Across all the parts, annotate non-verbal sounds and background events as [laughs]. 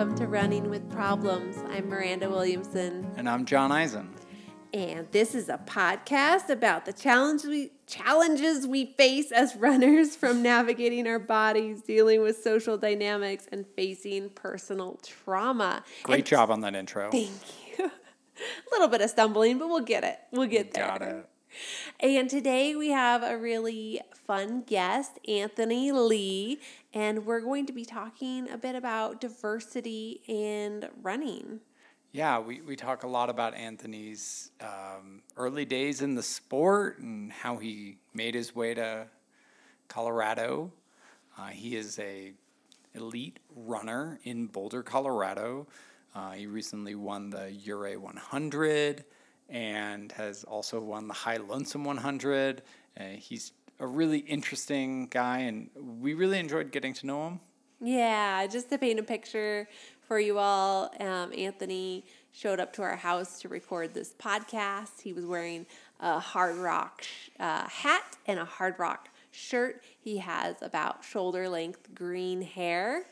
welcome to Running with Problems. I'm Miranda Williamson, And I'm Jon Eisen. and this is a podcast about the challenge we, challenges we face as runners from navigating our bodies, dealing with social dynamics, and facing personal trauma. Great And job on that intro. Thank you. [laughs] a little bit of stumbling, but we'll get it. We'll get there. Got it. And today we have a really fun guest, Anthony Lee, and we're going to be talking a bit about diversity and running. Yeah, we, we talk a lot about Anthony's um, early days in the sport and how he made his way to Colorado. Uh, he is a elite runner in Boulder, Colorado. Uh, he recently won the Ouray 100 and has also won the High Lonesome 100. Uh, he's a really interesting guy, and we really enjoyed getting to know him. Yeah, just to paint a picture for you all, um, Anthony showed up to our house to record this podcast. He was wearing a Hardrock sh- uh, hat and a Hardrock shirt. He has about shoulder length green hair,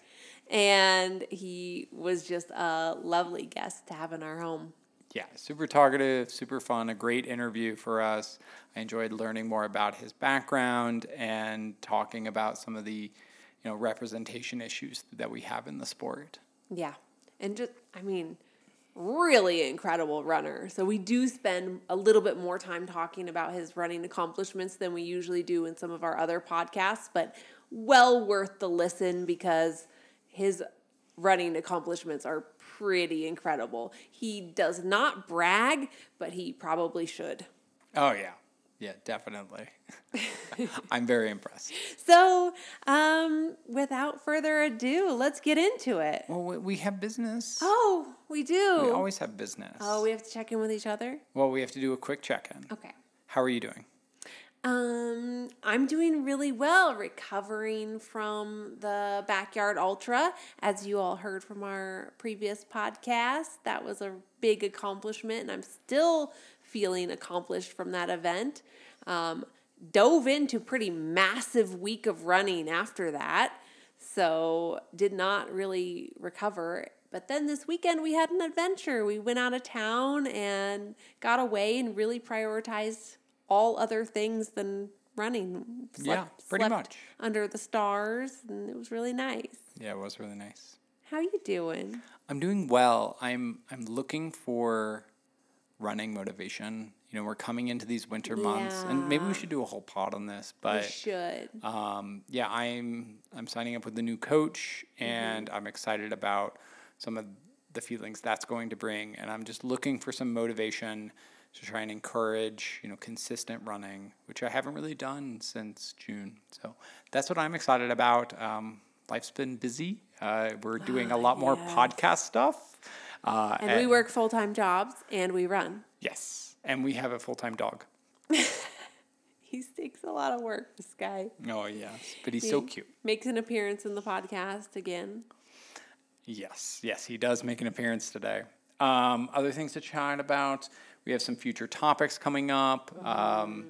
and he was just a lovely guest to have in our home. Yeah, super talkative, super fun, a great interview for us. I enjoyed learning more about his background and talking about some of the, you know, representation issues that we have in the sport. Yeah. And just, I mean, really incredible runner. So we do spend a little bit more time talking about his running accomplishments than we usually do in some of our other podcasts, but well worth the listen because his running accomplishments are pretty incredible. He does not brag, but he probably should. Oh yeah, yeah, definitely. [laughs] I'm very impressed. So, um, without further ado, let's get into it. Well, we- we have business. Oh, we do. We always have business. oh, we have to check in with each other? well, we have to do a quick check-in. Okay. How are you doing? Um, I'm doing really well, recovering from the backyard ultra. As you all heard from our previous podcast, that was a big accomplishment, and I'm still feeling accomplished from that event. Um, dove into pretty massive week of running after that, so did not really recover. But then this weekend we had an adventure. We went out of town and got away and really prioritized all other things than running. Yeah, pretty slept much. under the stars, and it was really nice. Yeah, it was really nice. How are you doing? I'm doing well. I'm I'm looking for running motivation. You know, we're coming into these winter months, and maybe we should do a whole pod on this. we But should. um, yeah, I'm I'm signing up with the new coach, and I'm excited about some of the feelings that's going to bring. And I'm just looking for some motivation to try and encourage, you know, consistent running, which I haven't really done since June. So that's what I'm excited about. Um, life's been busy. Uh, we're doing a lot more yes. podcast stuff. Uh, And we work full time jobs and we run. Yes, and we have a full time dog. [laughs] He takes a lot of work, this guy. Oh yes, but he's so cute. Makes an appearance in the podcast again. Yes, yes, he does make an appearance today. Um, other things to chat about. We have some future topics coming up. Um,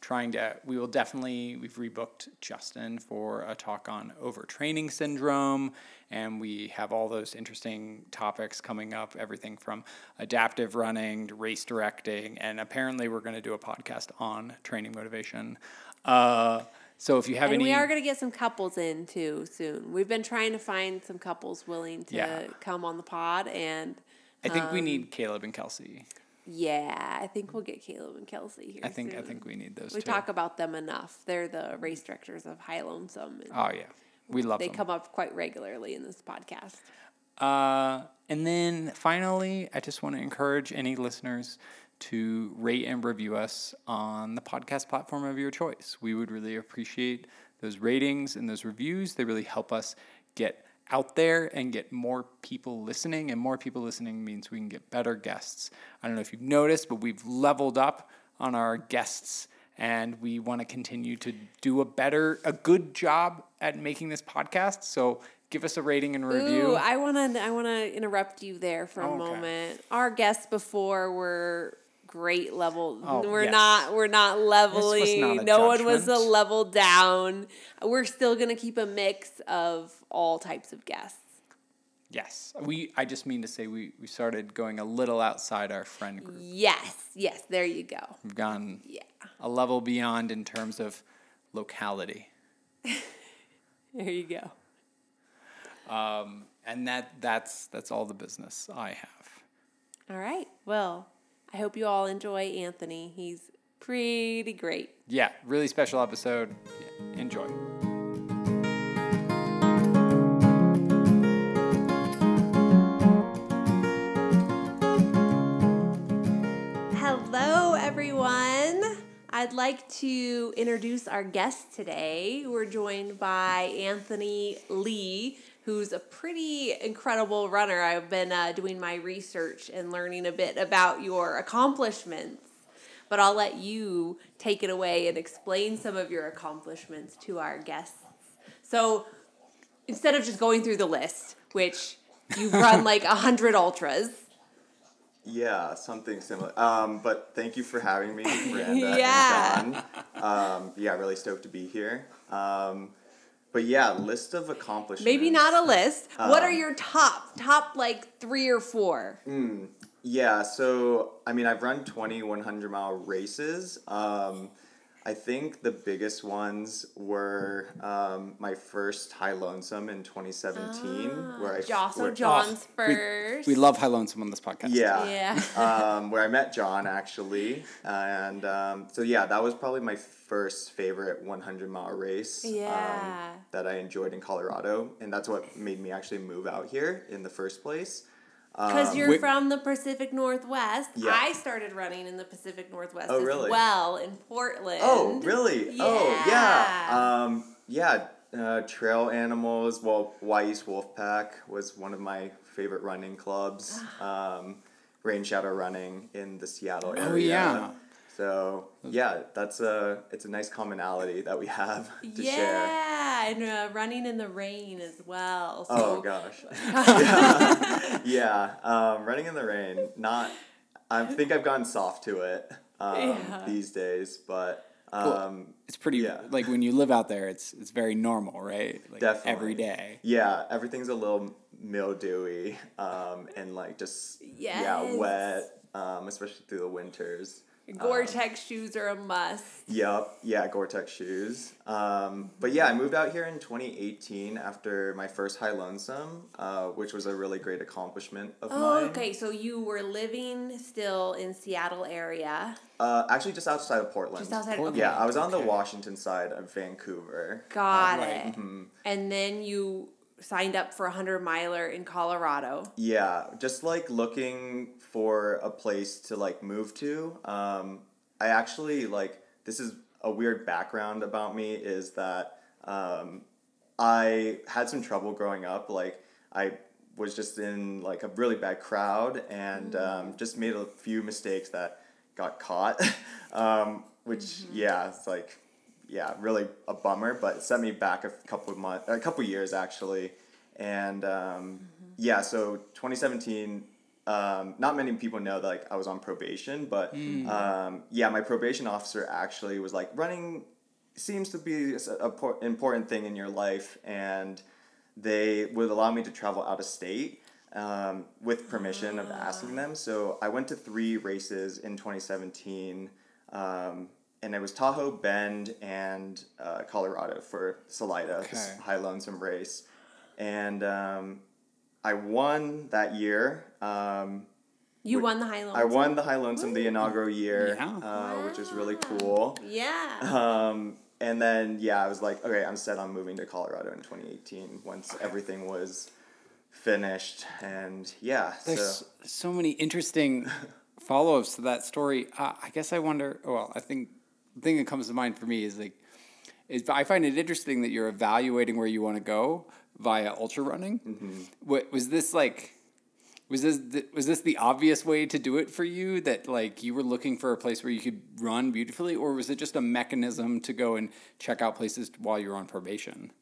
trying to, we will definitely, we've rebooked Justin for a talk on overtraining syndrome. And we have all those interesting topics coming up everything from adaptive running to race directing. And apparently, we're going to do a podcast on training motivation. Uh, so if you have And any. we are going to get some couples in too soon. We've been trying to find some couples willing to Yeah. come on the pod. And I think we um, need Caleb and Kelsey. Yeah, I think we'll get Caleb and Kelsey here. I think I think we need those we two. talk about them enough. They're the race directors of High Lonesome. and oh yeah, we love them. they them. come up quite regularly in this podcast. Uh, and then finally, I just want to encourage any listeners to rate and review us on the podcast platform of your choice. We would really appreciate those ratings and those reviews. They really help us get out there and get more people listening. And more people listening means we can get better guests. I don't know if you've noticed, but we've leveled up on our guests and we want to continue to do a better, a good job at making this podcast. So give us a rating and review. Ooh, I want to I want to interrupt you there for a Oh, okay. moment. Our guests before were great level. Oh, we're yes. not we're not leveling. not no one was a level down. We're still going to keep a mix of all types of guests. Yes. We I just mean to say we, we started going a little outside our friend group. Yes, yes, there you go. We've gone Yeah. a level beyond in terms of locality. [laughs] There you go. Um, and that that's that's all the business I have. All right. Well, I hope you all enjoy Anthony. He's pretty great. Yeah, really special episode. Yeah, enjoy. Hello, everyone. I'd like to introduce our guest today. We're joined by Anthony Lee, who's a pretty incredible runner. I've been uh, doing my research and learning a bit about your accomplishments, but I'll let you take it away and explain some of your accomplishments to our guests. So instead of just going through the list, which you've run [laughs] like a hundred ultras. Yeah, something similar. Um, but thank you for having me, Miranda [laughs] Yeah. and Jon. Um, yeah, really stoked to be here. Um, but yeah, list of accomplishments. Maybe not a list. what are Um, your top top like three or four? Yeah, so I mean, I've run 20 100 mile races. Um, I think the biggest ones were um, my first High Lonesome in 2017, where I Josso where- Jon's we- first. We love High Lonesome on this podcast. Yeah. Yeah. [laughs] um, where I met Jon actually, and um, so yeah, that was probably my first favorite 100 mile race. um, Yeah. that I enjoyed in Colorado, and that's what made me actually move out here in the first place. Because you're Wait- from the Pacific Northwest. Yeah. I started running in the Pacific Northwest Oh, as well in Portland. Oh, really? Oh, Yeah. yeah. Um, yeah. Uh, trail animals. Well, Wy'east Wolfpack was one of my favorite running clubs. Um, Rain Shadow Running in the Seattle area. Oh, yeah. So yeah, that's a it's a nice commonality that we have [laughs] to yeah, share. Yeah, and uh, running in the rain as well. So Oh gosh. yeah. [laughs] [laughs] yeah. Um, running in the rain. Not. I think I've gotten soft to it um, Yeah. these days, but Cool. um, It's pretty Yeah. like when you live out there, it's it's very normal, right? Like Definitely. every day. yeah, everything's a little mildewy um, and like just yeah wet, um, especially through the winters. Gore-Tex shoes are a must. Yep, yeah, Gore-Tex shoes. Um, but yeah, I moved out here in 2018 after my first High Lonesome, uh, which was a really great accomplishment of Oh, mine. okay. So you were living still in Seattle area, Uh, actually, just outside of Portland. just outside. Portland. Okay. Yeah, I was on the Okay. Washington side of Vancouver. Got Right. it. Mm-hmm. And then you signed up for a hundred miler in Colorado. Yeah, just like looking for a place to like move to. Um, I actually like this is a weird background about me is that um, I had some trouble growing up. Like I was just in like a really bad crowd and um, just made a few mistakes that got caught. [laughs] um, which yeah, it's like yeah, really a bummer, but it set me back a couple of months, a couple of years actually, and um, yeah, so 2017. Um, not many people know that like I was on probation, but um, yeah, my probation officer actually was like running seems to be a por- important thing in your life, and they would allow me to travel out of state um, with permission of asking them. So I went to three races in 2017, um, and it was Tahoe, Bend, and uh, Colorado for Salida, Okay. high lonesome race. And um, I won that year. Um, You Wait, won the High lonesome. I won the High Lonesome the inaugural year, Yeah. uh, which is really cool. Yeah. Um, and then yeah, I was like, okay, I'm set on moving to Colorado in 2018 once everything was finished. And yeah, There's so so many interesting [laughs] follow ups to that story. Uh, I guess I wonder. Well, I think the thing that comes to mind for me is like, is I find it interesting that you're evaluating where you want to go via ultra running. What was this like? Was this th- was this the obvious way to do it for you? That like you were looking for a place where you could run beautifully, or was it just a mechanism to go and check out places while you're on probation?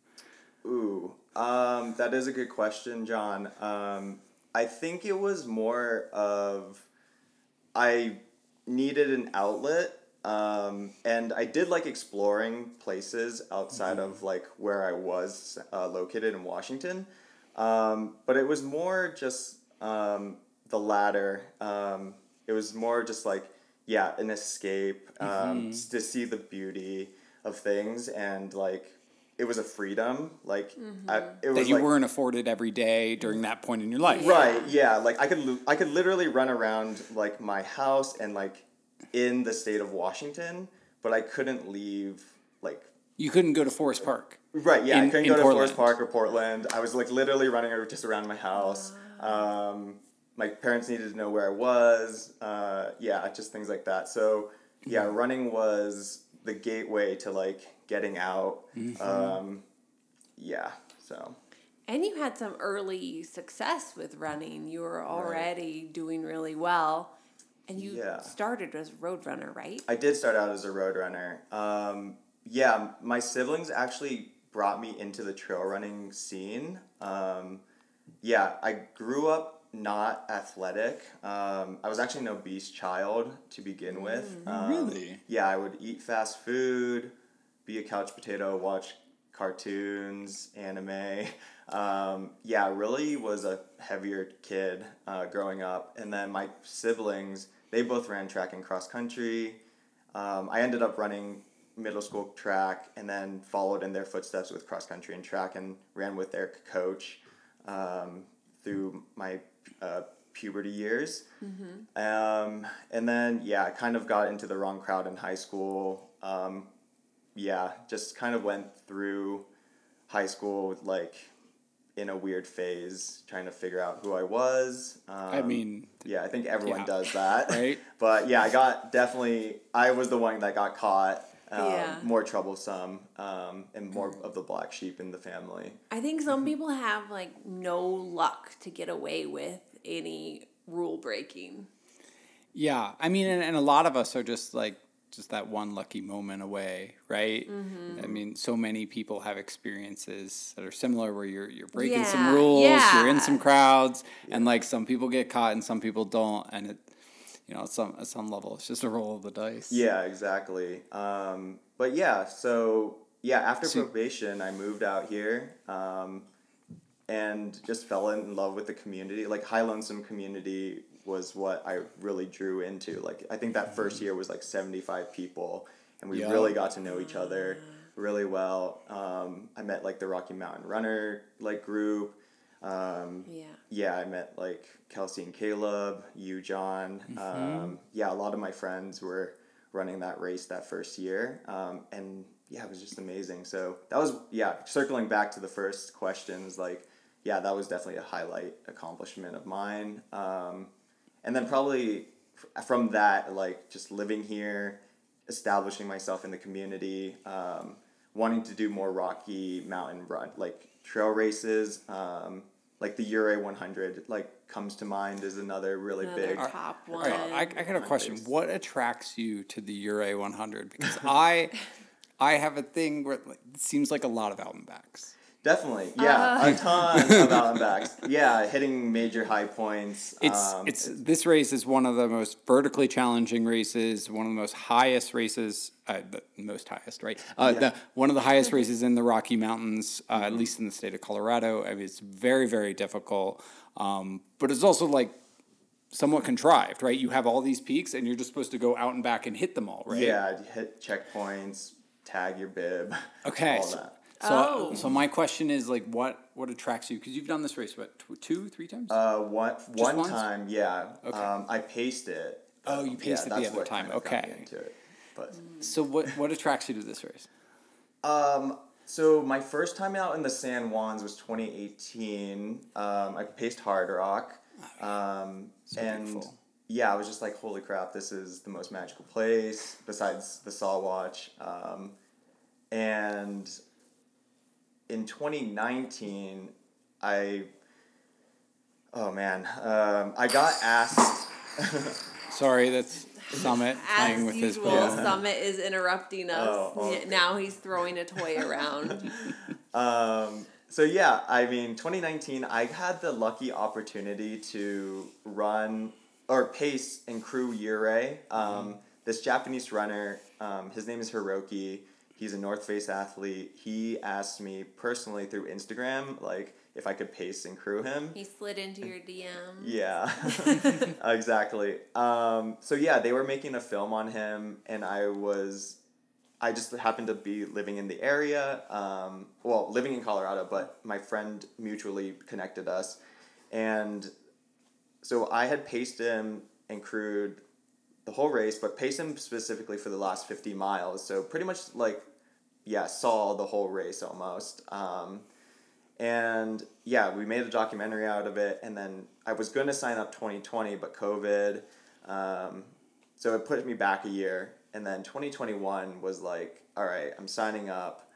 Ooh, um, that is a good question, Jon. Um, I think it was more of I needed an outlet, um, and I did like exploring places outside of like where I was uh, located in Washington. Um, but it was more just um, the latter. Um, it was more just like, yeah, an escape um, s- to see the beauty of things and like it was a freedom. Like I, it was That you like, weren't afforded every day during that point in your life. Right. Yeah. Like I could li- I could literally run around like my house and like in the state of Washington, but I couldn't leave like You couldn't go to Forest Park. right. Yeah, I couldn't in go to Forest Park or Portland. I was like literally running just around my house. Um, my parents needed to know where I was. Uh, yeah, just things like that. So yeah, Mm-hmm. running was the gateway to like getting out. Mm-hmm. Um, yeah. So. And you had some early success with running. You were already doing really well. And you Yeah. started as a road runner, right? I did start out as a road runner. Um, yeah, my siblings actually brought me into the trail running scene. Um, yeah, I grew up not athletic. Um, I was actually an obese child to begin with. Um, really? Yeah, I would eat fast food, be a couch potato, watch cartoons, anime. [laughs] Um, yeah, I really was a heavier kid uh, growing up. And then my siblings, they both ran track and cross country. Um, I ended up running middle school track and then followed in their footsteps with cross country and track and ran with their coach um, through my uh, puberty years. Um, and then, yeah, I kind of got into the wrong crowd in high school. Um, yeah, just kind of went through high school like in a weird phase, trying to figure out who I was. Um, I mean, yeah, I think everyone yeah. does that. [laughs] Right. [laughs] but yeah, I got definitely, I was the one that got caught. Um, Yeah. More troublesome um, and more of the black sheep in the family. I think some people have like no luck to get away with any rule breaking. Yeah, I mean, and, and a lot of us are just like just that one lucky moment away, right? Mm-hmm. I mean, so many people have experiences that are similar where you're you're breaking some Yeah, rules, you're in some crowds, and like some people get caught and some people don't, and it, you know, at some at some level, it's just a roll of the dice. Yeah, exactly. Um, but yeah, so yeah, after So- probation, I moved out here um, and just fell in love with the community. Like High Lonesome community was what I really drew into. Like I think that first year was like seventy five people, and we Yeah. really got to know each other really well. Um, I met like the Rocky Mountain Runner like group. Um, Yeah. yeah, I met like Kelsey and Caleb, you, Jon. Um, yeah, a lot of my friends were running that race that first year. Um, and yeah, it was just amazing. So that was, yeah, circling back to the first questions, like, yeah, that was definitely a highlight accomplishment of mine. Um, and then probably from that, like just living here, establishing myself in the community, um, wanting to do more Rocky Mountain run, like trail races, um, like the Ouray 100, like comes to mind is another really Another big. top one. right, I, I got a question. What attracts you to the Ouray 100? Because I, [laughs] I have a thing where it seems like a lot of out backs. Definitely, yeah, Uh. a ton of out and backs. Yeah, hitting major high points. It's um, it's this race is one of the most vertically challenging races, one of the most highest races, uh, the most highest, right? Uh, Yeah. the one of the highest [laughs] races in the Rocky Mountains, uh, at least in the state of Colorado. I mean, it's very very difficult, um, but it's also like somewhat contrived, right? You have all these peaks, and you're just supposed to go out and back and hit them all, right? Yeah, hit checkpoints, tag your bib. Okay. All so- that. So, Oh. so my question is like, what what attracts you? Because you've done this race what tw- two, three times? Uh, one one once? time, yeah. Okay. Um, I paced it. Oh, you Yeah, paced it the that's other time. kind of got me Okay. into it. But so what what attracts you to this race? um, so my first time out in the San Juans was 2018. Um, I paced Hardrock. Um, and beautiful. yeah, I was just like, holy crap, this is the most magical place besides the Sawatch. Um, and in 2019, I, oh man, um, I got asked. [laughs] Sorry, that's Summit [laughs] playing As with his ball. Summit is interrupting us. Oh, Yeah, Now he's throwing a toy around. [laughs] Um, so yeah, I mean, 2019, I had the lucky opportunity to run or pace and crew Ouray. Um, This Japanese runner, um, his name is Hiroki. He's a North Face athlete. He asked me personally through Instagram, like if I could pace and crew him. He slid into your DM. Yeah, [laughs] [laughs] exactly. Um, so yeah, they were making a film on him, and I was, I just happened to be living in the area. Um, well, living in Colorado, but my friend mutually connected us, and so I had paced him and crewed the whole race, but paced him specifically for the last fifty miles. So pretty much like, yeah, saw the whole race almost. Um, and yeah, we made a documentary out of it, and then I was going to sign up 2020, but COVID, um, so it put me back a year. And then 2021 was like, all right, I'm signing up.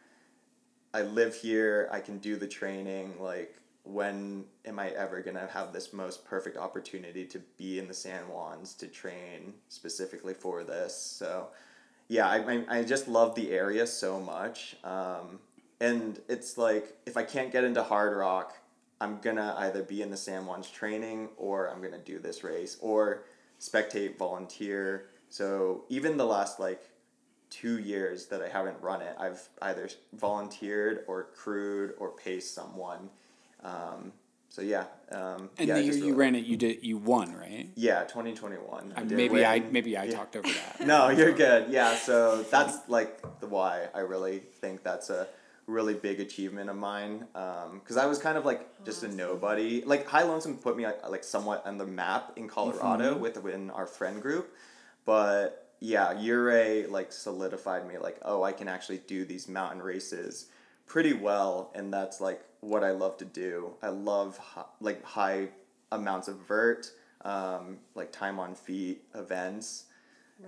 I live here. I can do the training. Like, when am I ever going to have this most perfect opportunity to be in the San Juans to train specifically for this? So, yeah, I, I, I just love the area so much. Um, and it's like if I can't get into Hardrock, I'm gonna either be in the San Juans training or I'm gonna do this race or spectate volunteer. So even the last like two years that I haven't run it, I've either volunteered or crewed or paced someone. Um, so yeah, um, And yeah, the year just you really- ran it, you did you won, right? Yeah, twenty twenty one. Uh, maybe I maybe I talked over that. [laughs] No, you're good. Yeah, so that's like the why I really think that's a really big achievement of mine. Because I was kind of like just a nobody. Like High Lonesome put me like, like somewhat on the map in Colorado with within our friend group, but yeah, Ouray like solidified me like oh I can actually do these mountain races pretty well, and that's like what I love to do. I love hi- like high amounts of vert, um, like time on feet events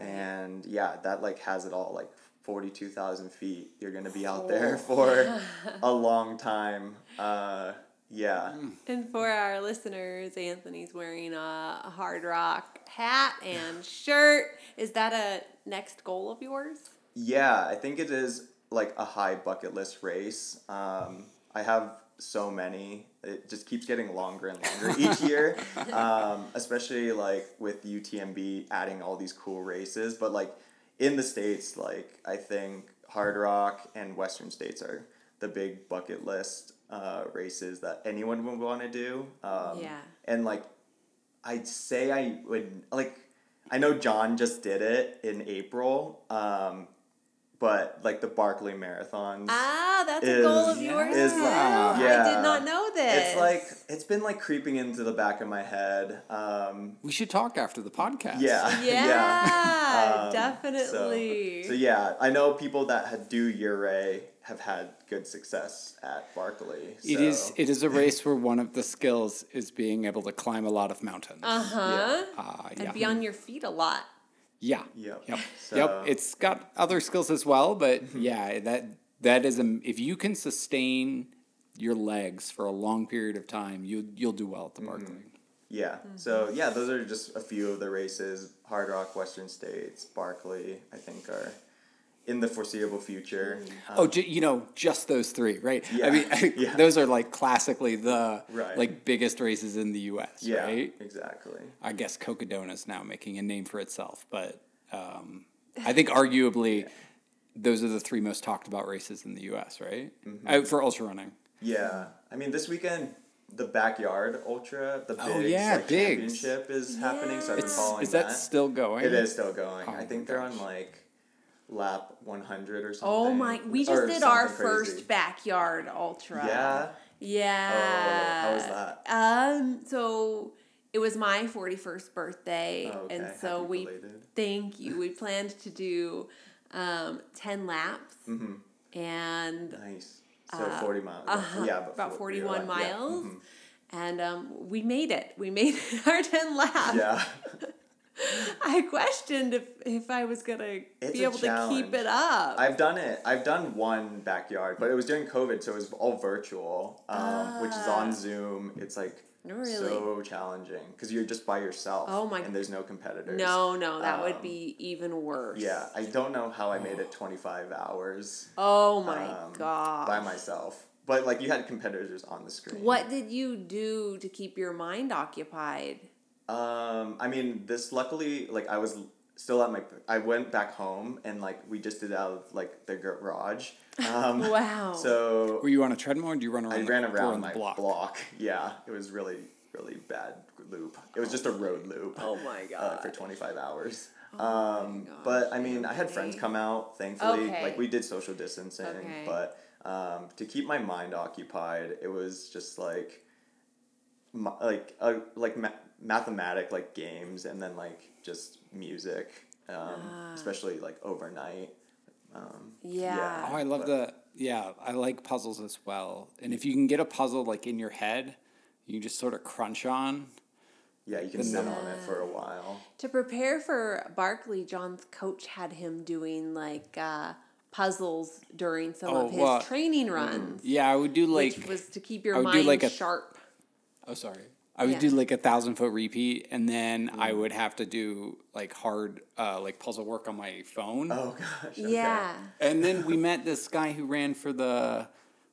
and yeah that like has it all like 42000 feet you're gonna be out there for [laughs] a long time uh, yeah And for our listeners, Anthony's wearing a Hardrock hat and [laughs] shirt. Is that a next goal of yours? yeah i think it is like a high bucket list race. Um, i have so many. It just keeps getting longer and longer [laughs] each year. Um, especially like with utmb adding all these cool races. But like in the states like i think Hardrock and western states are the big bucket list uh, races that anyone would want to do. Um, Yeah. and like i'd say i would like i know jon just did it in april. Um, but like the barkley marathons Ah, that's a goal of yours is too. like- I did not know this. it's like it's been like creeping into the back of my head um, We should talk after the podcast. yeah yeah, [laughs] [laughs] Um, definitely. So, so yeah, I know people that had do Ouray have had good success at Barkley. It so, is it is a race [laughs] where one of the skills is being able to climb a lot of mountains. uh huh. Uh, And yeah. be on your feet a lot. Yeah. Yep. Yep. So- Yep. It's got other skills as well, but Mm-hmm. yeah, that that is a if you can sustain your legs for a long period of time, you you'll do well at the Mm-hmm. Barkley. Yeah. So yeah, those are just a few of the races. Hardrock, Western States, Barkley. I think are in the foreseeable future. Um, Oh, ju- you know, just those three, right? Yeah, I Yeah. mean, [laughs] Yeah. those are like classically the Right. like biggest races in the U.S. yeah. Right? Exactly. I guess Cocodona is now making a name for itself, but um, I think [laughs] arguably those are the three most talked about races in the U.S. Right? Mm-hmm. Uh, for ultra running. Yeah. I mean, this weekend. The backyard ultra, the Oh, yeah, like, championship is happening. So I've been It's following is that that. still going? It is still going. Oh I my think they're on like lap 100 or something. Oh my! We just did our crazy. first backyard ultra. Yeah. Yeah. Oh, how was that? Um. So it was my forty first birthday, Oh, okay. and so Happy we belated. thank you. We [laughs] planned to do um, ten laps, Mm-hmm. and Nice. So 40 miles. uh-huh, yeah, but about for- forty you're yeah, miles, mhm. and um, we made it. We made [laughs] our ten laps. Yeah. [laughs] [laughs] I questioned if if I was gonna It's be able to keep it up. I've done it. I've done one backyard, but it was during COVID, so it was all virtual, um, which is Ah. on Zoom. It's like Really? so challenging because you're just by yourself. Oh my- And there's no competitors. no, no, that would Um, be even worse. Yeah, I don't know how I made it [sighs] 25 hours Oh my um, god. by myself. But like you had competitors on the screen. What did you do to keep your mind occupied? Um, I mean, this luckily, like I was still at my I went back home and like we just did it out of like the garage. [laughs] Um, Wow. So Were you on a treadmill or do you run around? I ran go around my block? block. Yeah, it was really really bad loop. It was just a road loop. Oh my Uh, for twenty five hours. Oh um, but I mean, I had friends come out. Thankfully, Okay. like we did social distancing, Okay. but um, to keep my mind occupied, it was just like, ma- like uh, like ma- mathematic like games, and then like just music, um, Ah. especially like overnight. Um, Yeah. Oh, I love but- the yeah. I like puzzles as well. And if you can get a puzzle like in your head, you can just sort of crunch on. Yeah, you can sit on it for a while. To prepare for Barkley, Jon's coach had him doing like uh, puzzles during some Oh, of his well, training runs, Yeah, I would do like which was to keep your I would do mind like a- sharp. oh sorry. I would Yeah. do like a thousand foot repeat, and then I would have to do like hard, uh, like puzzle work on my phone. Oh gosh. okay. Yeah. And then we met this guy who ran for the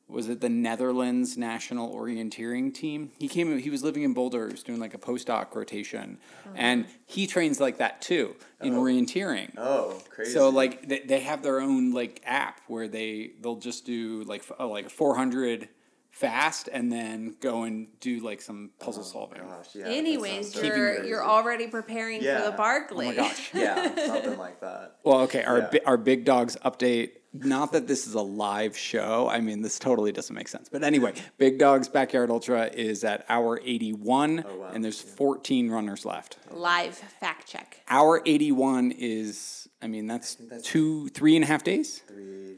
was it the Netherlands national orienteering team. He came he was living in Boulder, he was doing like a postdoc rotation. And he trains like that too in orienteering. Oh, crazy. So like they, they have their own like app where they they'll just do like f- oh, like 400 fast and then go and do like some puzzle oh, solving. Gosh, yeah. Anyways, you're you're already preparing Yeah. for the Barkley. Oh my gosh. [laughs] yeah, something like that. Well, okay, our Yeah. bi- our big dogs update. Not that this is a live show. I mean, this totally doesn't make sense. But anyway, Big Dogs Backyard Ultra is at hour 81 Oh, wow. and there's 14 runners left. Live fact check. Hour 81 is I mean, that's, that's- two three and a half days Three.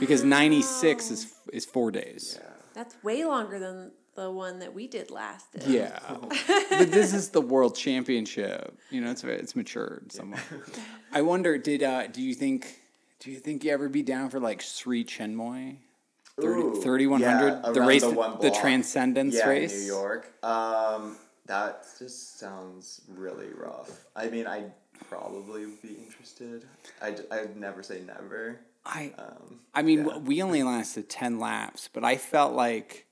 because 96 is is 4 days. That's way longer than the one that we did last. did. Yeah. [laughs] but this is the world championship. You know, it's it's matured somewhat. [laughs] I wonder, did uh do you think do you think you ever be down for like Sri Chinmoy? 30, 3100 yeah, the race the the, one the transcendence yeah, race in New York. Um, that just sounds really rough. I mean, I'd probably be interested. I'd, I'd never say never. I Um, i mean yeah. we only lasted 10 laps but i felt like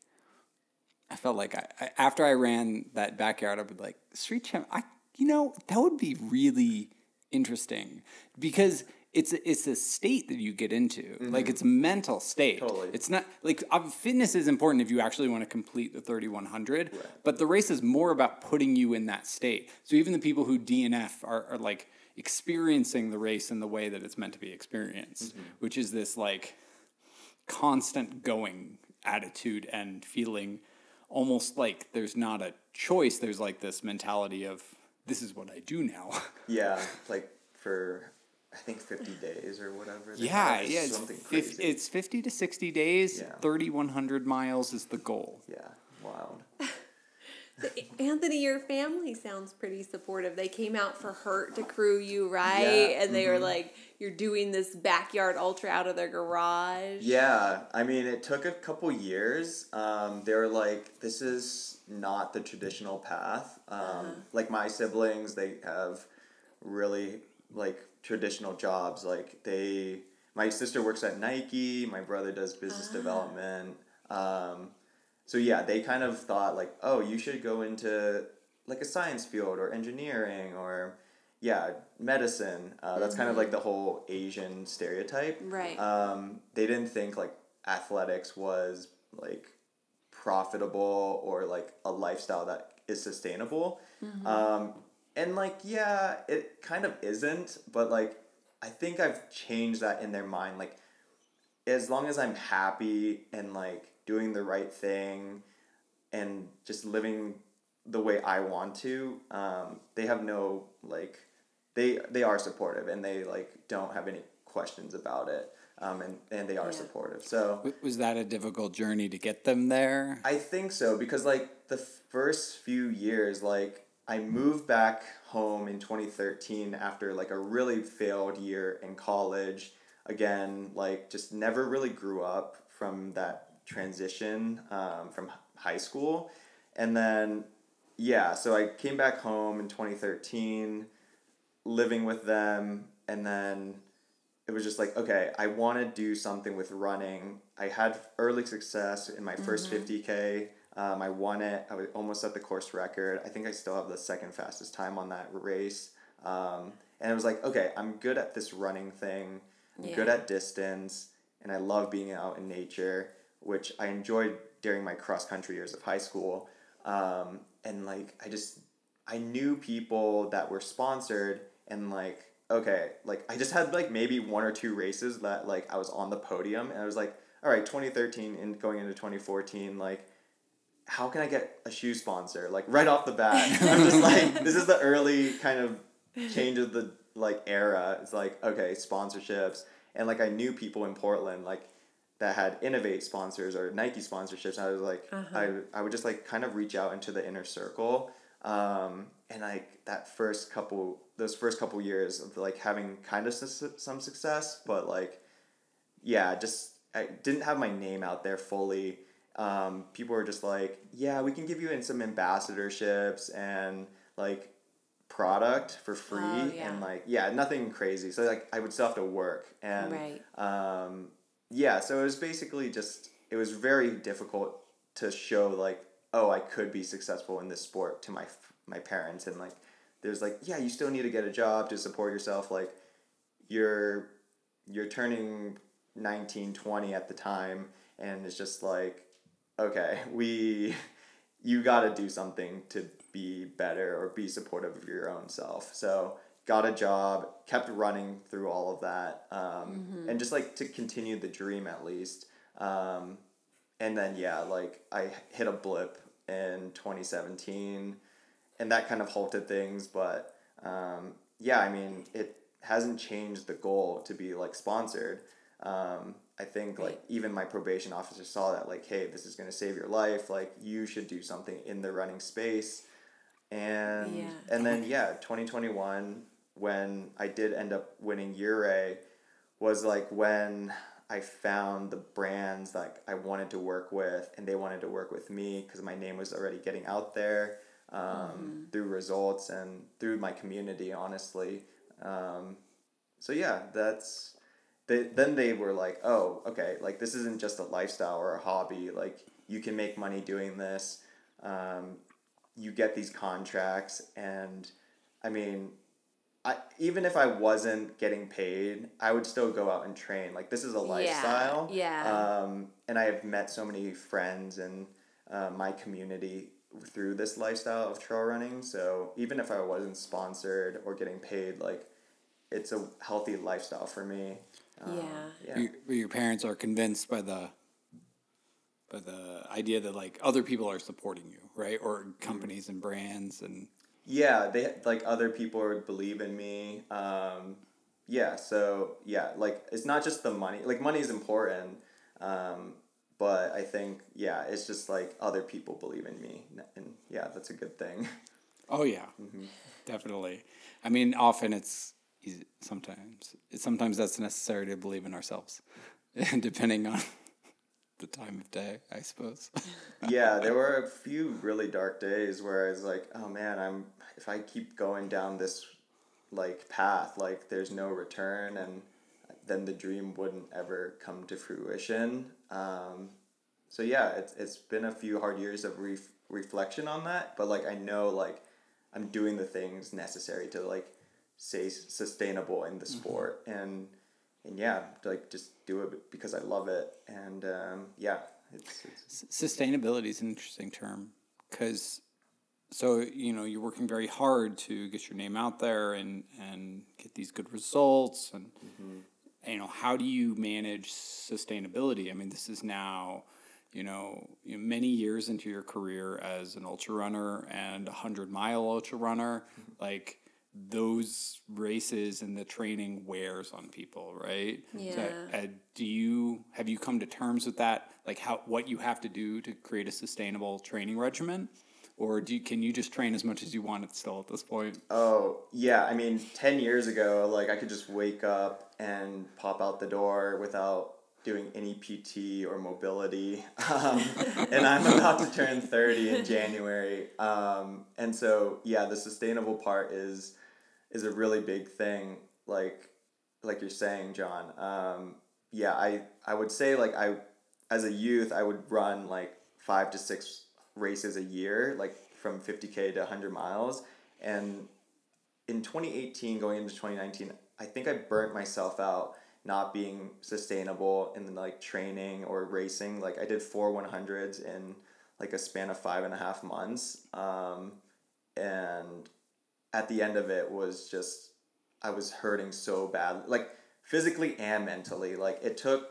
i felt like I, I after i ran that backyard i would like street champ i you know that would be really interesting because it's a, it's a state that you get into like it's a mental state Mm-hmm. Totally. it's not like uh, fitness is important if you actually want to complete the 3100 but the race is more about putting you in that state so even the people who dnf are, are like experiencing the race in the way that it's meant to be experienced Mm-hmm. which is this like constant going attitude and feeling almost like there's not a choice there's like this mentality of this is what i do now [laughs] yeah, like for I think fifty days or whatever. yeah have, yeah it's, something it's 50 to 60 days Yeah. 3100 miles is the goal yeah, wild. [laughs] Anthony, your family sounds pretty supportive. They came out for Hurt to crew you, right? Yeah, And they were like, "You're doing this backyard ultra out of their garage." Yeah, I mean, it took a couple years. Um, they were like, this is not the traditional path. Um, Like my siblings, they have really like traditional jobs. Like they, my sister works at Nike. My brother does business development. Um, so yeah, they kind of thought like, oh, you should go into like a science field or engineering or yeah, medicine. Uh, that's kind of like the whole Asian stereotype. Right. Um, they didn't think like athletics was like profitable or like a lifestyle that is sustainable. Um, and like, yeah, it kind of isn't, but like, I think I've changed that in their mind. Like, as long as I'm happy and like doing the right thing and just living the way I want to, um, they have no like they they are supportive and they like don't have any questions about it. Um, and, and they are Yeah. supportive. So was that a difficult journey to get them there I think so because like the first few years, like I moved back home in 2013 after like a really failed year in college. Again, like just never really grew up from that transition um, from high school. And then, yeah, so I came back home in 2013, living with them, and then it was just like, okay, I want to do something with running. I had early success in my 1st 50K. Um, I won it. I was almost at the course record. I think I still have the second fastest time on that race. Um, and it was like okay i'm good at this running thing i'm good at distance and i love being out in nature which i enjoyed during my cross country years of high school um, and like i just i knew people that were sponsored and like okay like i just had like maybe one or two races that like i was on the podium and i was like all right 2013 and going into 2014 like how can I get a shoe sponsor? Like right off the bat, [laughs] [laughs] I'm just like, this is the early kind of change of the like era. It's like okay, sponsorships, and like I knew people in Portland like that had Inov-8 sponsors or Nike sponsorships. And I was like, I I would just like kind of reach out into the inner circle, um, and like that first couple, those first couple years of like having kind of su- some success, but like yeah, just I didn't have my name out there fully. Um, people are just like, yeah, we can give you in some ambassadorships and like product for free Oh, yeah. and like yeah, nothing crazy. So like I would still have to work and Right. um, yeah, so it was basically just it was very difficult to show like oh I could be successful in this sport to my my parents and like there's like yeah you still need to get a job to support yourself like you're you're turning 19 20 at the time and it's just like okay we you got to do something to be better or be supportive of your own self. So got a job kept running through all of that um, and just like to continue the dream at least um, and then yeah like i hit a blip in 2017 and that kind of halted things but um, yeah i mean it hasn't changed the goal to be like sponsored um, i think like even my probation officer saw that like hey this is going to save your life like you should do something in the running space and Yeah. and then yeah 2021 when i did end up winning Ouray was like when I found the brands that I wanted to work with, and they wanted to work with me because my name was already getting out there um, through results and through my community, honestly. Um, so yeah, that's. They, then they were like, oh, okay, like this isn't just a lifestyle or a hobby. Like you can make money doing this. Um, you get these contracts, and I mean, I, even if I wasn't getting paid, I would still go out and train. Like this is a lifestyle. yeah. Um, and I have met so many friends and uh, my community through this lifestyle of trail running. So even if I wasn't sponsored or getting paid, like it's a healthy lifestyle for me. Um, Yeah. Yeah. Your, your parents are convinced by the by the idea that like other people are supporting you, right? Or companies and brands and yeah they like other people would believe in me um, yeah so yeah like it's not just the money like money is important um, but i think yeah it's just like other people believe in me and yeah that's a good thing Oh yeah, definitely. I mean, often it's easy, sometimes sometimes that's necessary to believe in ourselves, [laughs] depending on [laughs] the time of day, I suppose. [laughs] yeah there were a few really dark days where i was like oh man i'm if i keep going down this like path like there's no return and then the dream wouldn't ever come to fruition um, so yeah it's, it's been a few hard years of ref- reflection on that but like i know like i'm doing the things necessary to like stay s- sustainable in the mm-hmm. sport. And and yeah like just do it because i love it. And um, yeah it's, it's Sustainability is an interesting term because so you know you're working very hard to get your name out there and and get these good results and mm-hmm. you know how do you manage sustainability? I mean this is now you know many years into your career as an ultra runner and a 100 mile ultra runner. Mm-hmm. Like those races and the training wears on people right So, Yeah. uh, do you have you come to terms with that like how what you have to do to create a sustainable training regimen or do you, can you just train as much as you want it still at this point Oh, yeah. I mean, 10 years ago, like, I could just wake up and pop out the door without doing any PT or mobility. [laughs] Um, and I'm about to turn 30 in January. Um, and so, yeah, the sustainable part is is a really big thing. Like, like you're saying, Jon. Um, yeah, I, I would say, like, I, as a youth, I would run, like, five to six races a year, like, from 50K to 100 miles. And in 2018 going into 2019, I think I burnt myself out not being sustainable in like training or racing. Like I did four 100s in like a span of five and a half months. Um, and at the end of it was just, I was hurting so bad, like physically and mentally. Like it took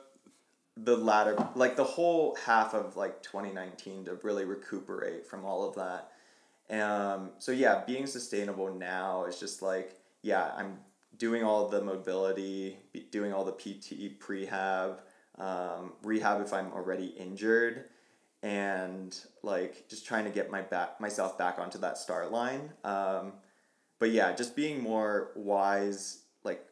the latter, like the whole half of like 2019 to really recuperate from all of that. Um, so yeah, being sustainable now is just like, yeah, I'm doing all the mobility, doing all the PT prehab, um, rehab if I'm already injured, and like just trying to get my back myself back onto that start line. Um, but yeah, just being more wise, like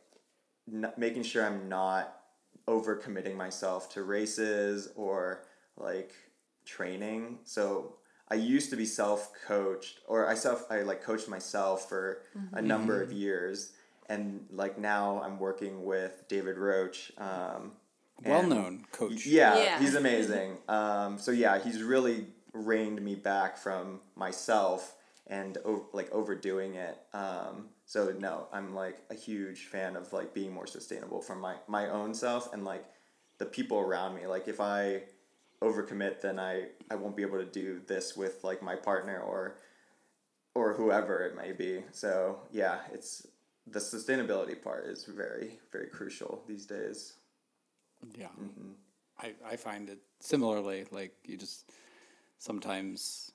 n- making sure I'm not overcommitting myself to races or like training. So I used to be self coached, or I self I like coached myself for a number of years, and like now I'm working with David Roche. Um, well known coach. yeah, Yeah. he's [laughs] amazing. Um, so yeah, he's really reined me back from myself and like overdoing it. Um, so no, I'm like a huge fan of like being more sustainable from my my own self and like the people around me. Like if I overcommit, then I I won't be able to do this with like my partner or or whoever it may be. So yeah, it's the sustainability part is very very crucial these days. Yeah. Mm-hmm. I, I find it similarly, like you just sometimes,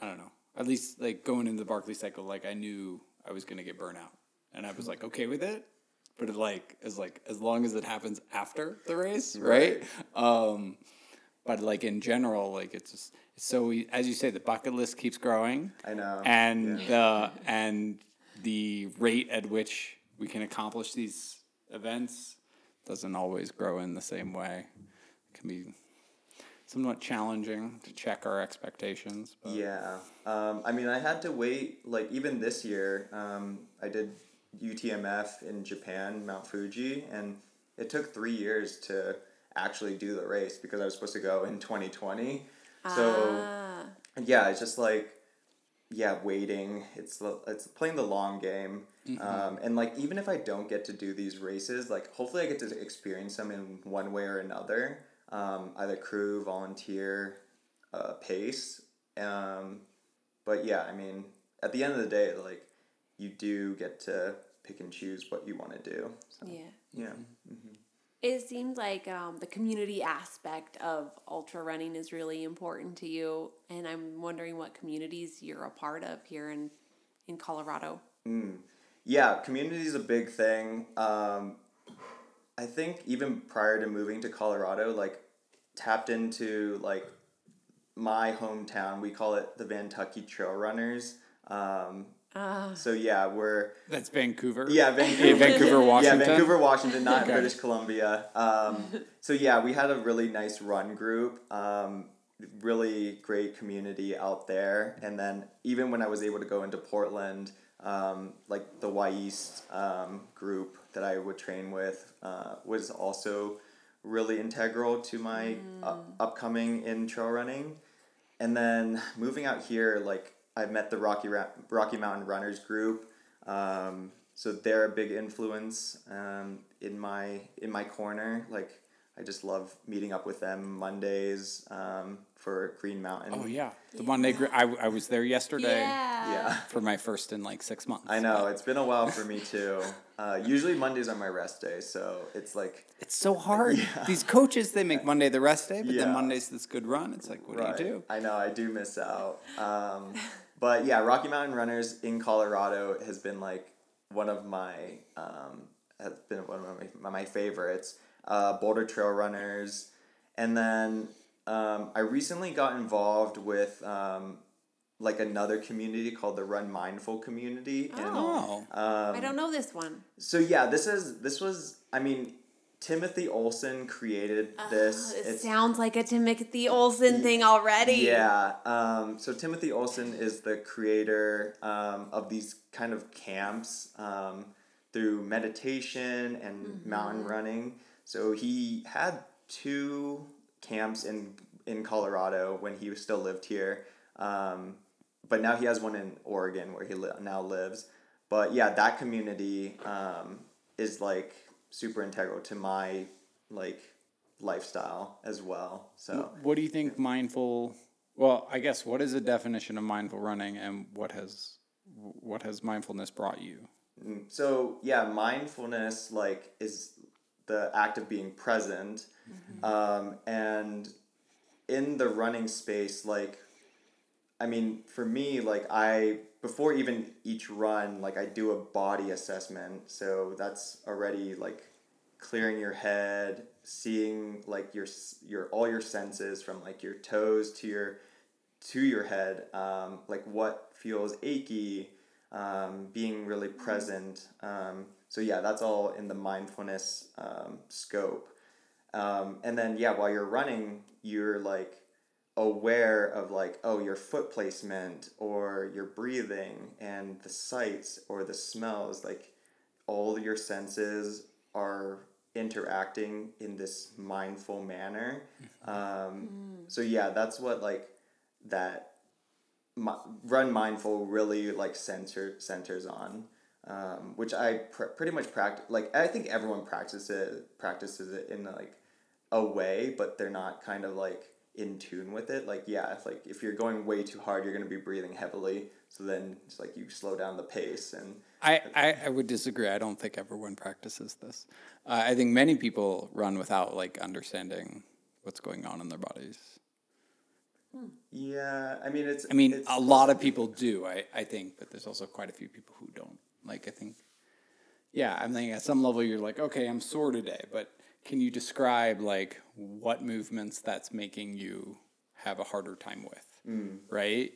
I don't know, at least like going into the Barkley cycle, like I knew I was going to get burnout and I was like, okay with it. But it like, as like, as long as it happens after the race, right? Um, but like in general, like it's just, it's so, as you say, the bucket list keeps growing I know. and the and the rate at which we can accomplish these events doesn't always grow in the same way. It can be somewhat challenging to check our expectations. But Yeah. Um, I mean, I had to wait, like, even this year, um, I did UTMF in Japan, Mount Fuji, and it took three years to actually do the race because I was supposed to go in 2020. So, Ah. yeah, it's just like, yeah, waiting. It's it's playing the long game, um, and like even if I don't get to do these races, like hopefully I get to experience them in one way or another, um, either crew, volunteer, uh, pace. Um, but yeah, I mean, at the end of the day, like you do get to pick and choose what you want to do. So, Yeah. yeah. It seems like um, the community aspect of ultra running is really important to you, and I'm wondering what communities you're a part of here in in Colorado. Yeah, community is a big thing. Um, I think even prior to moving to Colorado, like tapped into like my hometown. We call it the Vantucky Trail Runners. Um, so yeah, we're that's Vancouver. yeah Vancouver, Vancouver, Washington? Yeah, Vancouver, Washington, not Okay. British Columbia. Um, so yeah, we had a really nice run group. Um, really great community out there, and then even when I was able to go into Portland, um, like the Wy'east um, group that I would train with uh, was also really integral to my uh, upcoming in trail running. And then moving out here, like I met the Rocky Ra- Rocky Mountain Runners group. Um, so they're a big influence um, in my in my corner. Like I just love meeting up with them Mondays um, for Green Mountain. Oh yeah, the Monday. Gr- I I was there yesterday Yeah. Yeah. for my first in like six months. I know it's been a while for me too. Uh, usually Mondays are my rest day, so it's like It's so hard. Yeah. [laughs] These coaches they make Monday the rest day, but Yeah. then Monday's this good run. It's like, what Right. do you do? I know I do miss out. Um, but yeah, Rocky Mountain Runners in Colorado has been like one of my um, has been one of my, my favorites. Uh, Boulder Trail Runners, and then um, I recently got involved with um, like another community called the Run Mindful community. And, Oh, um, I don't know this one. so yeah, this is this was I mean Timothy Olson created this. Oh, it It's- sounds like a Timothy Olson thing already. yeah. Um, so Timothy Olson is the creator um, of these kind of camps um, through meditation and mountain running. So he had two camps in in Colorado when he still lived here, um, but now he has one in Oregon where he li- now lives. but yeah, that community um, is like super integral to my like lifestyle as well. So What do you think mindful? Well, I guess what is the definition of mindful running, and what has what has mindfulness brought you? so yeah, mindfulness like is the act of being present, um, and in the running space, like I mean, for me, like I before even each run, like I do a body assessment. So that's already like clearing your head, seeing like your your all your senses from like your toes to your to your head, um, like what feels achy, um, being really present. Um, so yeah, that's all in the mindfulness um, scope. Um, and then yeah, while you're running, you're like aware of like oh your foot placement or your breathing and the sights or the smells like all your senses are interacting in this mindful manner. Um, so yeah that's what like that mi- run mindful really like center centers on um, which i pr- pretty much practice like i think everyone practices it practices it in like a way but they're not kind of like in tune with it like yeah if like if you're going way too hard you're going to be breathing heavily so then it's like you slow down the pace and I, I, I would disagree. I don't think everyone practices this. Uh, I think many people run without like understanding what's going on in their bodies. yeah i mean it's I mean, it's a lot of people do. I, I think, but there's also quite a few people who don't. Like, I think, yeah, I'm thinking at some level you're like, okay, I'm sore today, but can you describe like what movements that's making you have a harder time with, right?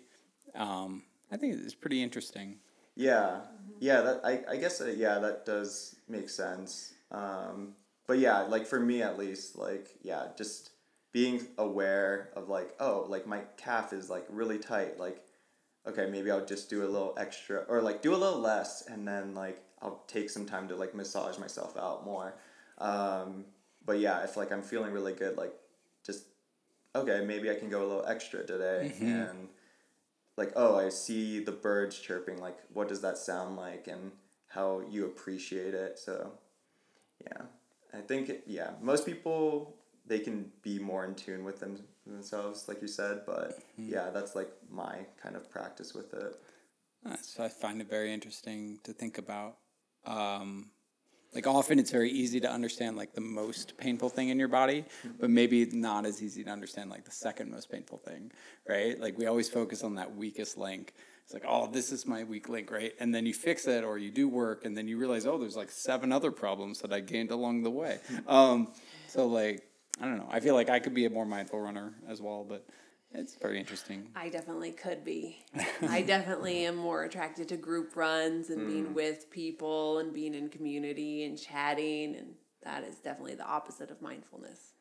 Um, I think it's pretty interesting. Yeah, yeah. That I, I guess uh, yeah, that does make sense. Um, but yeah, like for me at least, like yeah, just being aware of like oh, like my calf is like really tight. Like okay, maybe I'll just do a little extra or like do a little less, and then like I'll take some time to like massage myself out more. Um, but yeah, if like I'm feeling really good, like just okay, maybe I can go a little extra today and like oh i see the birds chirping like what does that sound like and how you appreciate it? So yeah. I think yeah most people they can be more in tune with them themselves like you said but yeah that's like my kind of practice with it Uh, So I find it very interesting to think about. Um, like often it's very easy to understand like the most painful thing in your body, but maybe not as easy to understand like the second most painful thing, right? Like we always focus on that weakest link. It's like, oh, this is my weak link, right? And then you fix it or you do work and then you realize, oh, there's like seven other problems that I gained along the way. Um, so like, I don't know. I feel like I could be a more mindful runner as well, but it's very interesting. I definitely could be. I definitely am more attracted to group runs and being mm. with people and being in community and chatting and that is definitely the opposite of mindfulness.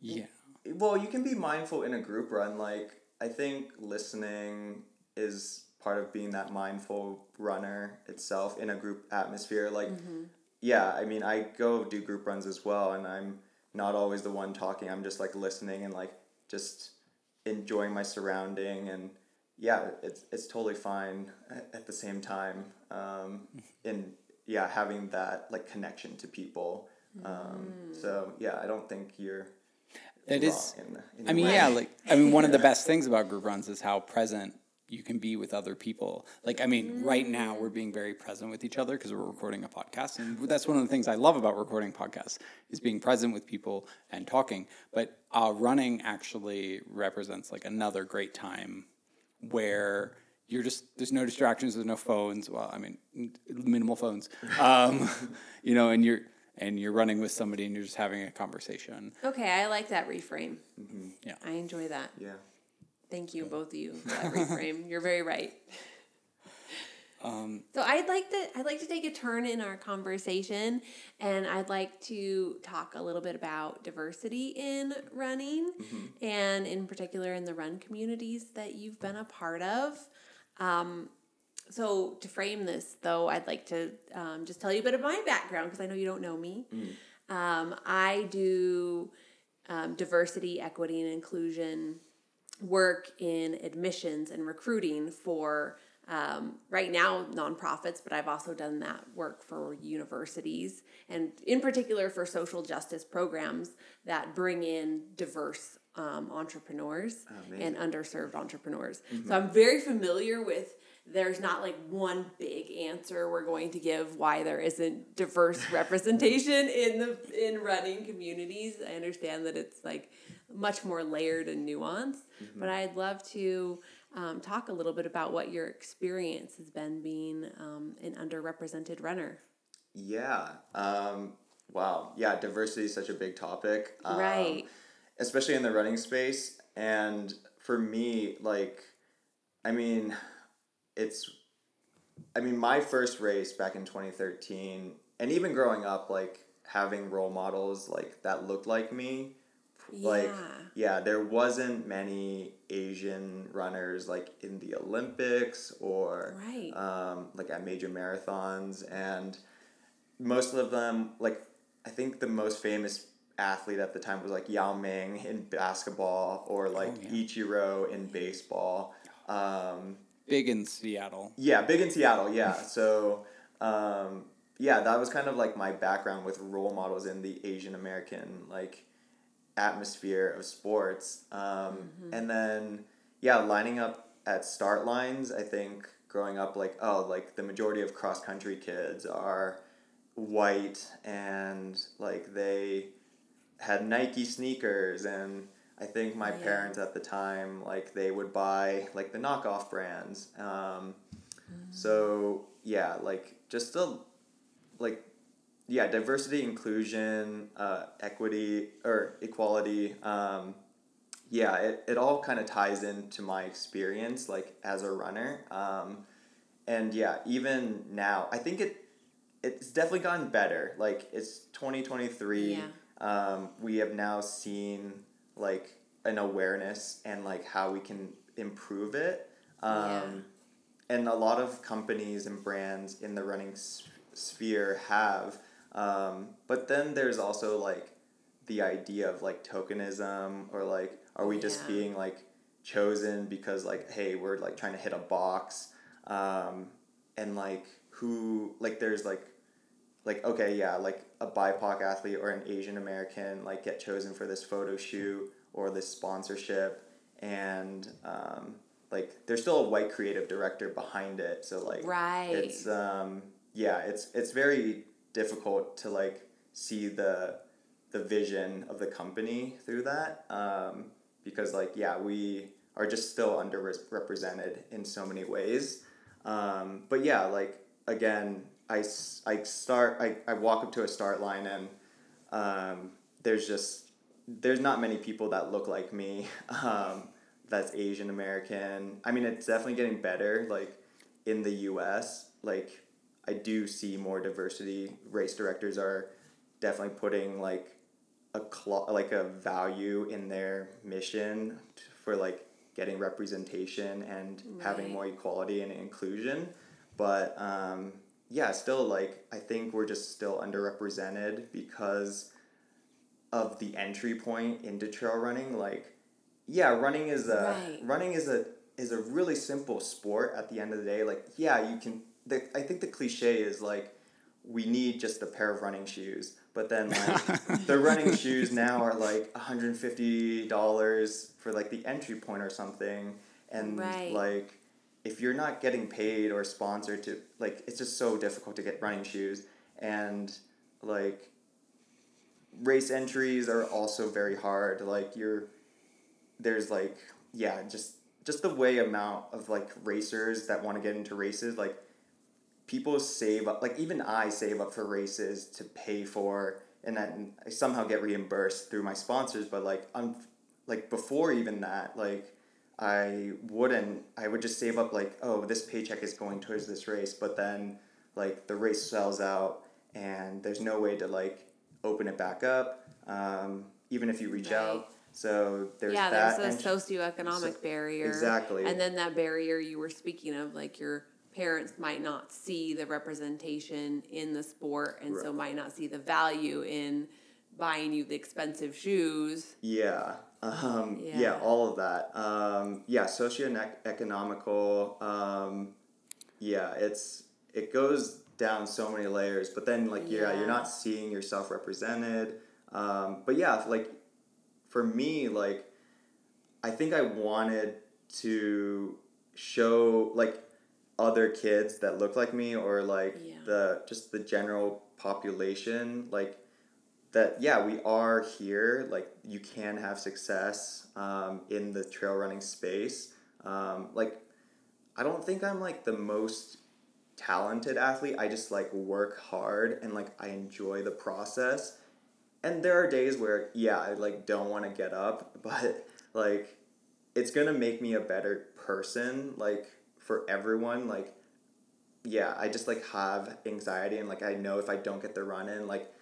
Yeah. well you can be mindful in a group run like i think listening is part of being that mindful runner itself in a group atmosphere like mm-hmm. yeah i mean i go do group runs as well and i'm not always the one talking. I'm just like listening and like just enjoying my surrounding and yeah it's, it's totally fine at, the same time um, in yeah having that like connection to people. Um, so yeah i don't think you're It is. in, in I mean, your yeah, like I mean, one of the [laughs] best things about group runs is how present you can be with other people. Like, I mean, right now we're being very present with each other because we're recording a podcast, and that's one of the things I love about recording podcasts is being present with people and talking. But uh, running actually represents like another great time where you're just there's no distractions, there's no phones. Well, I mean, minimal phones. [laughs] Um, [laughs] you know, and you're and you're running with somebody and you're just having a conversation. Okay, I like that reframe. Yeah. I enjoy that. yeah Thank you, both of you, for that [laughs] reframe. You're very right. so I'd like to I'd like to take a turn in our conversation, and I'd like to talk a little bit about diversity in running, and in particular in the run communities that you've been a part of. Um, so to frame this, though, I'd like to um, just tell you a bit of my background because I know you don't know me. Um, I do um, diversity, equity, and inclusion work in admissions and recruiting for um, right now nonprofits, but I've also done that work for universities and in particular for social justice programs that bring in diverse um, entrepreneurs and underserved entrepreneurs. So I'm very familiar with there's not like one big answer we're going to give why there isn't diverse [laughs] representation in the in running communities. I understand that it's like much more layered and nuanced, but I'd love to um, talk a little bit about what your experience has been being um, an underrepresented runner. Yeah. Um, wow. Yeah, diversity is such a big topic. Um, Right. Especially in the running space. And for me, like, I mean, it's, I mean, my first race back in 2013, and even growing up, like, having role models, like, that looked like me, like, Yeah. yeah, there wasn't many Asian runners, like, in the Olympics or, Right. um, like, at major marathons. And, most of them like I think the most famous athlete at the time was like Yao Ming in basketball or like yeah. Ichiro in baseball. Um, Big in Seattle. yeah, big in Seattle. Yeah, so um, yeah, that was kind of like my background with role models in the Asian American like atmosphere of sports. Um, And then yeah, lining up at start lines. I think growing up like oh like the majority of cross country kids are white and like they had Nike sneakers and I think my Yeah. parents at the time like they would buy like the knockoff brands. Um, so yeah, like just the like yeah, diversity, inclusion, uh, equity or equality. Um, yeah, it, it all kind of ties into my experience like as a runner. Um, and yeah, even now, I think it it's definitely gotten better. Like it's twenty twenty three. Um, we have now seen like an awareness and like how we can improve it. Um, Yeah. And a lot of companies and brands in the running sphere have. Um, but then there's also like the idea of like tokenism or like are we just Yeah. being like chosen because like hey we're like trying to hit a box um, and like who like there's like like okay yeah like a bipoc athlete or an asian american like get chosen for this photo shoot or this sponsorship. And um, like there's still a white creative director behind it. So like Right. it's um yeah it's it's very difficult to like see the the vision of the company through that um, because like yeah we are just still underrepresented in so many ways. Um, but yeah like again I, I start I, I walk up to a start line and um, there's just there's not many people that look like me [laughs] um, that's asian american. I mean it's definitely getting better like in the us like i do see more diversity. Race directors are definitely putting like a cl- like a value in their mission t- for like getting representation and having more equality and inclusion. But um, yeah still like i think we're just still underrepresented because of the entry point into trail running like yeah running is a Right. running is a is a really simple sport at the end of the day like yeah you can the, i think the cliche is like we need just a pair of running shoes but then like [laughs] the running shoes now are like $150 for like the entry point or something and Right. like if you're not getting paid or sponsored to like it's just so difficult to get running shoes. And like race entries are also very hard. Like you're there's like yeah just just the way amount of like racers that want to get into races like people save up like even i save up for races to pay for and then i somehow get reimbursed through my sponsors but like i'm like before even that like i wouldn't i would just save up like oh this paycheck is going towards this race but then like the race sells out and there's no way to like open it back up um, even if you reach Right. out so there's yeah, that there's a socioeconomic So- barrier. exactly. And then that barrier you were speaking of, like your parents might not see the representation in the sport and so might not see the value in buying you the expensive shoes. Yeah. Um, yeah. Yeah. all of that. Um, yeah, socioeconomical. Um, yeah, it's it goes down so many layers. But then like yeah, Yeah. you're not seeing yourself represented. Um, but yeah, like for me, like I think I wanted to show like other kids that look like me or like Yeah. the just the general population like that yeah we are here. Like you can have success um, in the trail running space. Um, like i don't think i'm like the most talented athlete. I just like work hard and like i enjoy the process. And there are days where yeah i like don't want to get up [laughs] but like it's gonna make me a better person like for everyone. Like yeah i just like have anxiety and like i know if i don't get the run in like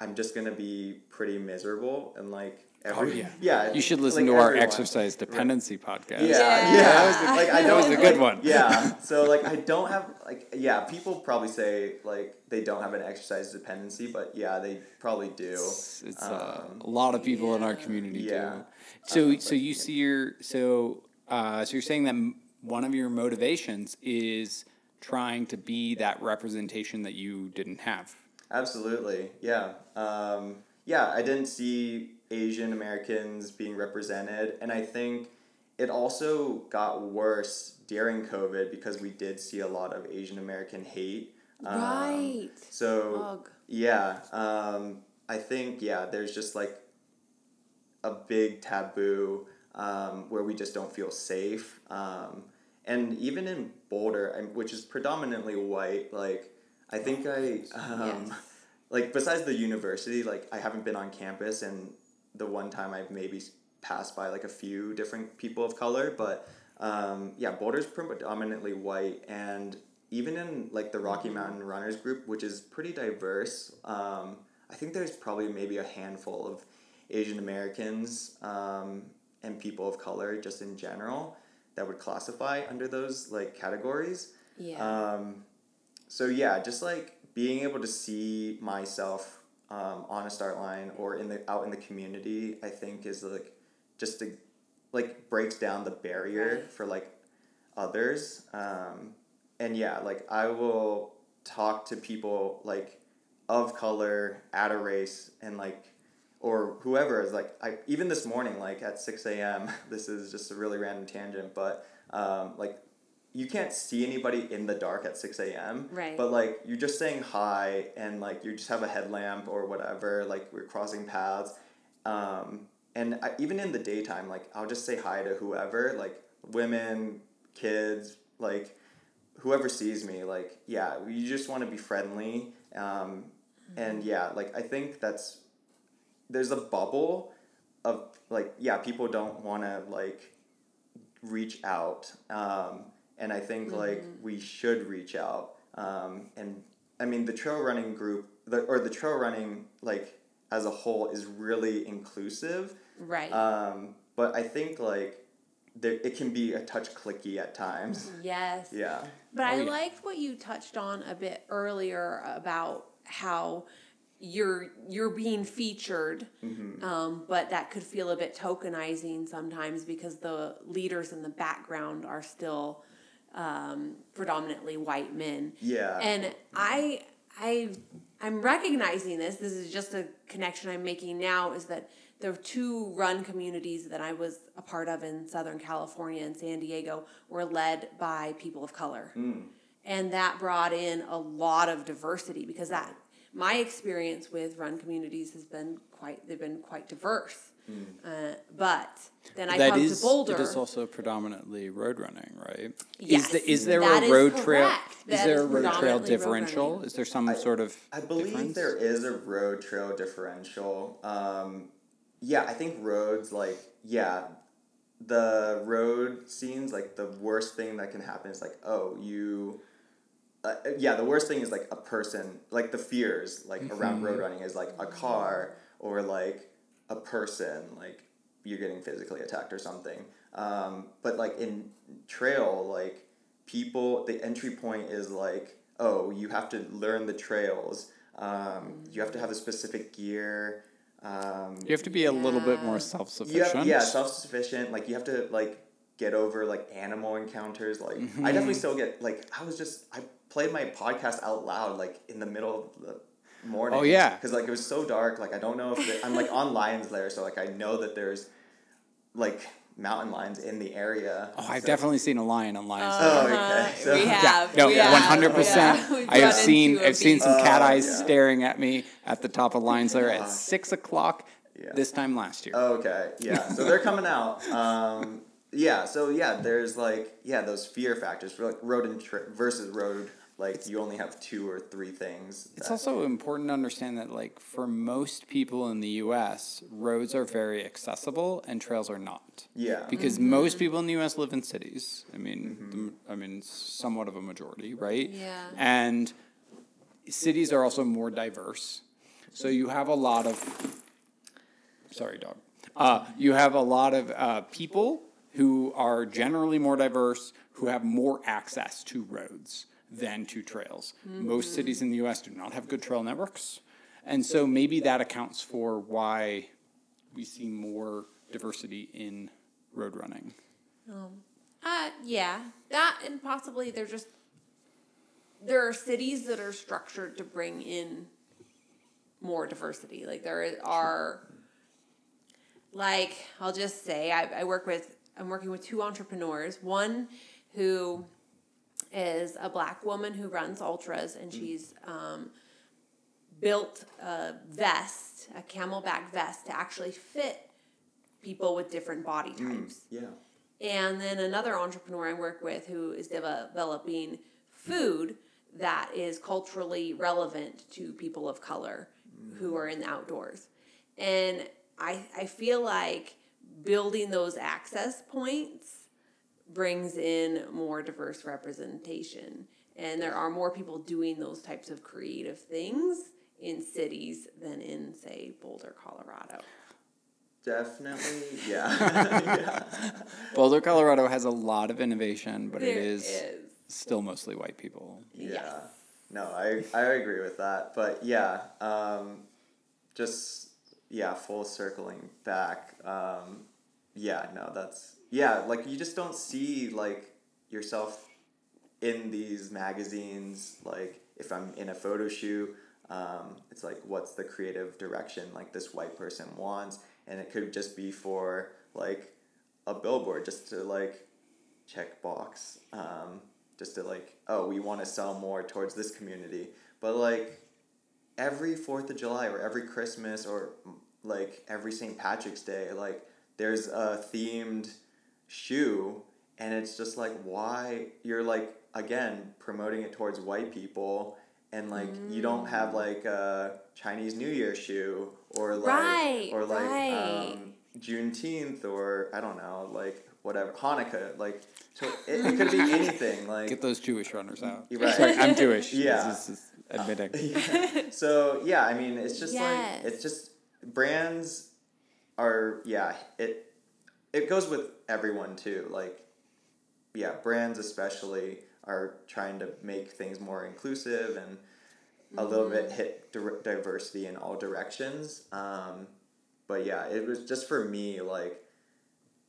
i'm just gonna be pretty miserable and like every, Oh, yeah. [laughs] yeah You should listen like, to our everyone. exercise dependency podcast. yeah, Yeah. yeah. That was like I that don't. was a good like- one. Yeah. [laughs] So like I don't have like yeah. People probably say like they don't have an exercise dependency, but yeah, they probably do. It's, it's uh, Um, a lot of people in our yeah. community Yeah. do. So, Uh, so but you see your so uh, so you're saying that one of your motivations is trying to be that representation that you didn't have. Absolutely. Yeah. Um, yeah. I didn't see Asian Americans being represented, and I think it also got worse during COVID because we did see a lot of Asian American hate. Um, right. So Ugh. Yeah, um, I think yeah. There's just like a big taboo um, where we just don't feel safe, um, and even in Boulder, which is predominantly white, like I think I um, Yes. like besides the university, like I haven't been on campus, and the one time I've maybe passed by like a few different people of color, but um, yeah, Boulder's predominantly white, and even in like the Rocky Mountain Runners group, which is pretty diverse, um, I think there's probably maybe a handful of Asian Americans um, and people of color just in general that would classify under those like categories. Yeah. Um, so yeah, just like being able to see myself um, on a start line or in the out in the community, I think is like just to like breaks down the barrier Right. for like others. Um, and yeah, like I will talk to people like of color at a race and like or whoever is like I even this morning like at six a.m. [laughs] This is just a really random tangent, but um, like you can't see anybody in the dark at 6 a.m. Right. But like you're just saying hi and like you just have a headlamp or whatever, like we're crossing paths. Um, and I, even in the daytime, like I'll just say hi to whoever, like women, kids, like whoever sees me, like, yeah, you just want to be friendly. Um, and yeah, like I think that's, there's a bubble of like, yeah, people don't want to like reach out. Um, and I think like we should reach out. Um, and I mean, the trail running group, the, or the trail running like as a whole is really inclusive. right. Um, but I think like there, it can be a touch clicky at times. [laughs] yes. Yeah. But Oh, I yeah. liked what you touched on a bit earlier about how you're you're being featured, Mm-hmm. um, but that could feel a bit tokenizing sometimes because the leaders in the background are still um, predominantly white men. Yeah. And I I I'm recognizing this. This is just a connection I'm making now. Is that the two run communities that I was a part of in Southern California and San Diego were led by people of color, and that brought in a lot of diversity because that my experience with run communities has been quite they've been quite diverse. Uh, but then I That come is to Boulder. it is also predominantly road running, right? Yes, is, the, is there that a is road trail? correct. Is That there is a road trail predominantly road differential? Is there some sort of I believe difference? there is a road trail differential. Um, yeah, I think roads like yeah, the road scenes like the worst thing that can happen is like oh you. Uh, yeah, the worst thing is like a person, like the fears like around road running is like a car or like a person, like you're getting physically attacked or something. Um, but like in trail, like people, the entry point is like, oh, you have to learn the trails. Um, you have to have a specific gear. Um, you have to be a little bit more self you have, sufficient. yeah, self sufficient. Like you have to like get over like animal encounters. Like Mm-hmm. I definitely still get like I was just I played my podcast out loud like in the middle of the morning. Oh, yeah. because like it was so dark. Like I don't know if the, I'm like on Lions Lair, so like I know that there's like mountain lions in the area. Oh, I've So- definitely seen a lion on Lions. Oh, Lair. okay. So- we have. No, one hundred percent. [laughs] I have seen into a I've seen some cat Oh, eyes yeah. staring at me at the top of Lions Lair at six o'clock Yeah. this time last year. Okay, yeah. So they're coming out. Um, yeah. So yeah, there's like yeah those fear factors for like road and tri- versus road. Like you only have two or three things. It's also important to understand that, like, for most people in the U.S., roads are very accessible and trails are not. yeah. Because Mm-hmm. most people in the U.S. live in cities. I mean, the, m- I mean, somewhat of a majority, right? Yeah. And cities are also more diverse, so you have a lot of. Sorry, dog. Uh, you have a lot of uh, people who are generally more diverse, who have more access to roads than two trails. Most cities in the U.S. do not have good trail networks, and so maybe that accounts for why we see more diversity in road running. Um, Uh, yeah, that and possibly they're just there are cities that are structured to bring in more diversity. Like there are, like I'll just say, I, I work with I'm working with two entrepreneurs. One who is a black woman who runs ultras, and mm. she's um, built a vest, a CamelBak vest, to actually fit people with different body mm, types. yeah. And then another entrepreneur I work with who is developing food that is culturally relevant to people of color who mm. are in the outdoors. And I, I feel like building those access points brings in more diverse representation. And there are more people doing those types of creative things in cities than in, say, Boulder, Colorado. Definitely. Yeah. [laughs] [laughs] yeah. Boulder, Colorado has a lot of innovation, but it There is, is. still mostly white people. Yeah. Yes. No, I I agree with that. But yeah, um, just yeah, full circling back. Um, yeah, no, that's yeah, like you just don't see like yourself in these magazines. Like if I'm in a photo shoot, um, it's like what's the creative direction like this white person wants, and it could just be for like a billboard, just to like check box. Um, just to like, oh, we want to sell more towards this community. But like every Fourth of July or every Christmas or like every St. Patrick's Day, like there's a themed shoe, and it's just like why you're like again promoting it towards white people. And like you don't have like a Chinese New Year shoe or like Right, or like right. um, Juneteenth or I don't know like whatever Hanukkah like so it, it [laughs] could be anything like Get those Jewish runners out. You're [laughs] right. Sorry, I'm Jewish. Yeah. This is admitting. [laughs] Yeah. So yeah, I mean, it's just Yes. like it's just brands are yeah it it goes with everyone too. Like yeah, brands especially are trying to make things more inclusive and a little bit hit di- diversity in all directions. Um, but yeah, it was just for me like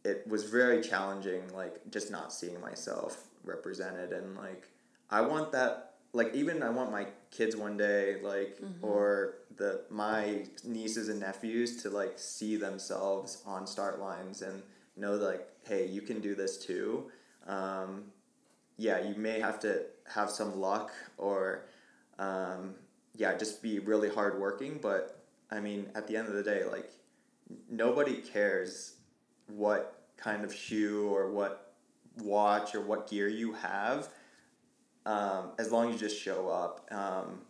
it was very challenging like just not seeing myself represented and like I want that like even I want my kids one day like or the my nieces and nephews to like see themselves on start lines and know like hey you can do this too. Um, yeah you may have to have some luck or um, yeah just be really hardworking but I mean at the end of the day like nobody cares what kind of shoe or what watch or what gear you have um, as long as you just show up. Um,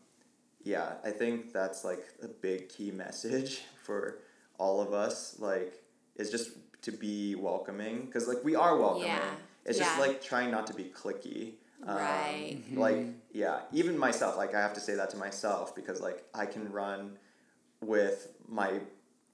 yeah i think that's like a big key message [laughs] for all of us. Like is just to be welcoming because like we are welcoming Yeah, it's just like trying not to be clicky um, Right. like yeah even myself like i have to say that to myself because like i can run with my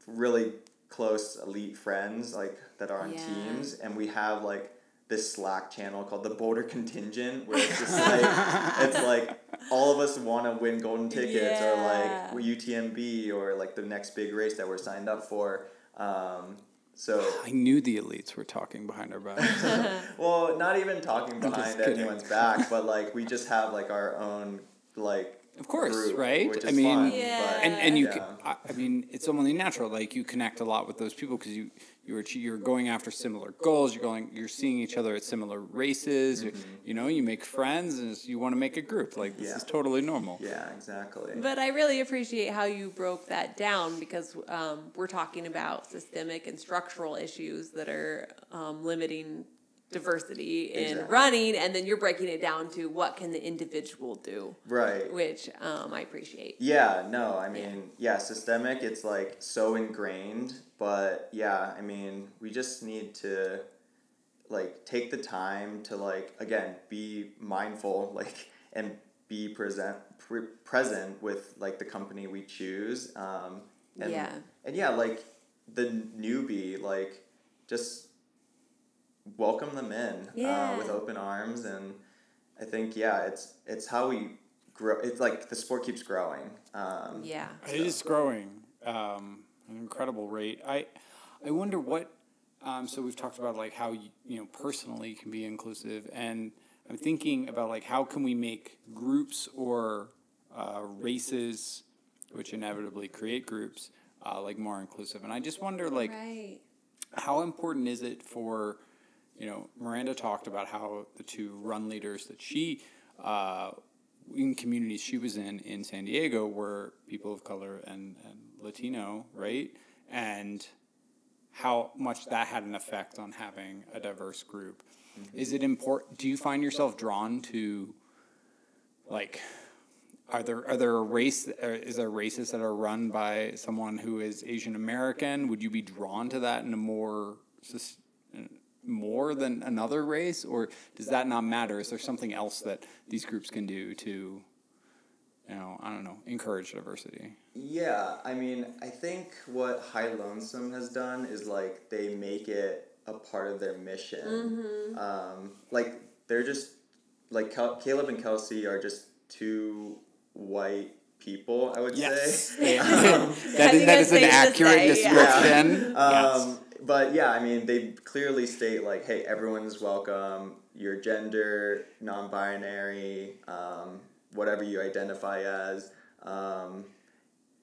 really close elite friends like that are on Yeah. teams and we have like this slack channel called the boulder contingent where it's just [laughs] like it's like all of us want to win golden tickets Yeah. or like utmb or like the next big race that we're signed up for um, so I knew the elites were talking behind our backs. [laughs] [laughs] well, not even talking behind anyone's back, but like we just have like our own like Of course, group, right? Which I mean- fun, Yeah. but- and and you, Yeah. c I I mean, it's only natural. Like you connect a lot with those people because you you're you're going after similar goals. You're going, you're seeing each other at similar races. You, you know, you make friends and you want to make a group. Like this Mm-hmm. Yeah. is totally normal. yeah, exactly. But I really appreciate how you broke that down because um, we're talking about systemic and structural issues that are um, limiting diversity in Exactly. running, and then you're breaking it down to what can the individual do, right. which um, I appreciate. Yeah, no, I mean, yeah, systemic, it's like so ingrained, but yeah, I mean, we just need to like take the time to like again, be mindful [laughs] like and be present pre- present with like the company we choose. Um and Yeah. and yeah, like the newbie like just welcome them in uh, with open arms and I think yeah, it's it's how we grow. It's like the sport keeps growing. Um, Yeah. It is growing um, an incredible rate. I I wonder what. Um, so we've talked about like how you, you know personally can be inclusive, and I'm thinking about like how can we make groups or uh, races, which inevitably create groups, uh, like more inclusive. And I just wonder like right. how important is it for you know miranda talked about how the two run leaders that she uh, in communities she was in in san diego were people of color and, and latino right? And how much that had an effect on having a diverse group. Is it important do you find yourself drawn to like are there are there a race is there races that are run by someone who is Asian American? Would you be drawn to that in a more more than another race, or does that not matter? Is there something else that these groups can do to, you know, I don't know, encourage diversity? Yeah, I mean, I think what High Lonesome has done is like they make it a part of their mission. Um, like they're just like Cal- Caleb and Kelsey are just two white people. I would say. [laughs] [laughs] Um, that that, that is an accurate say, yeah. description. yes. Um, But yeah, I mean, they clearly state like, hey, everyone's welcome. Your gender, non-binary, um, whatever you identify as. Um,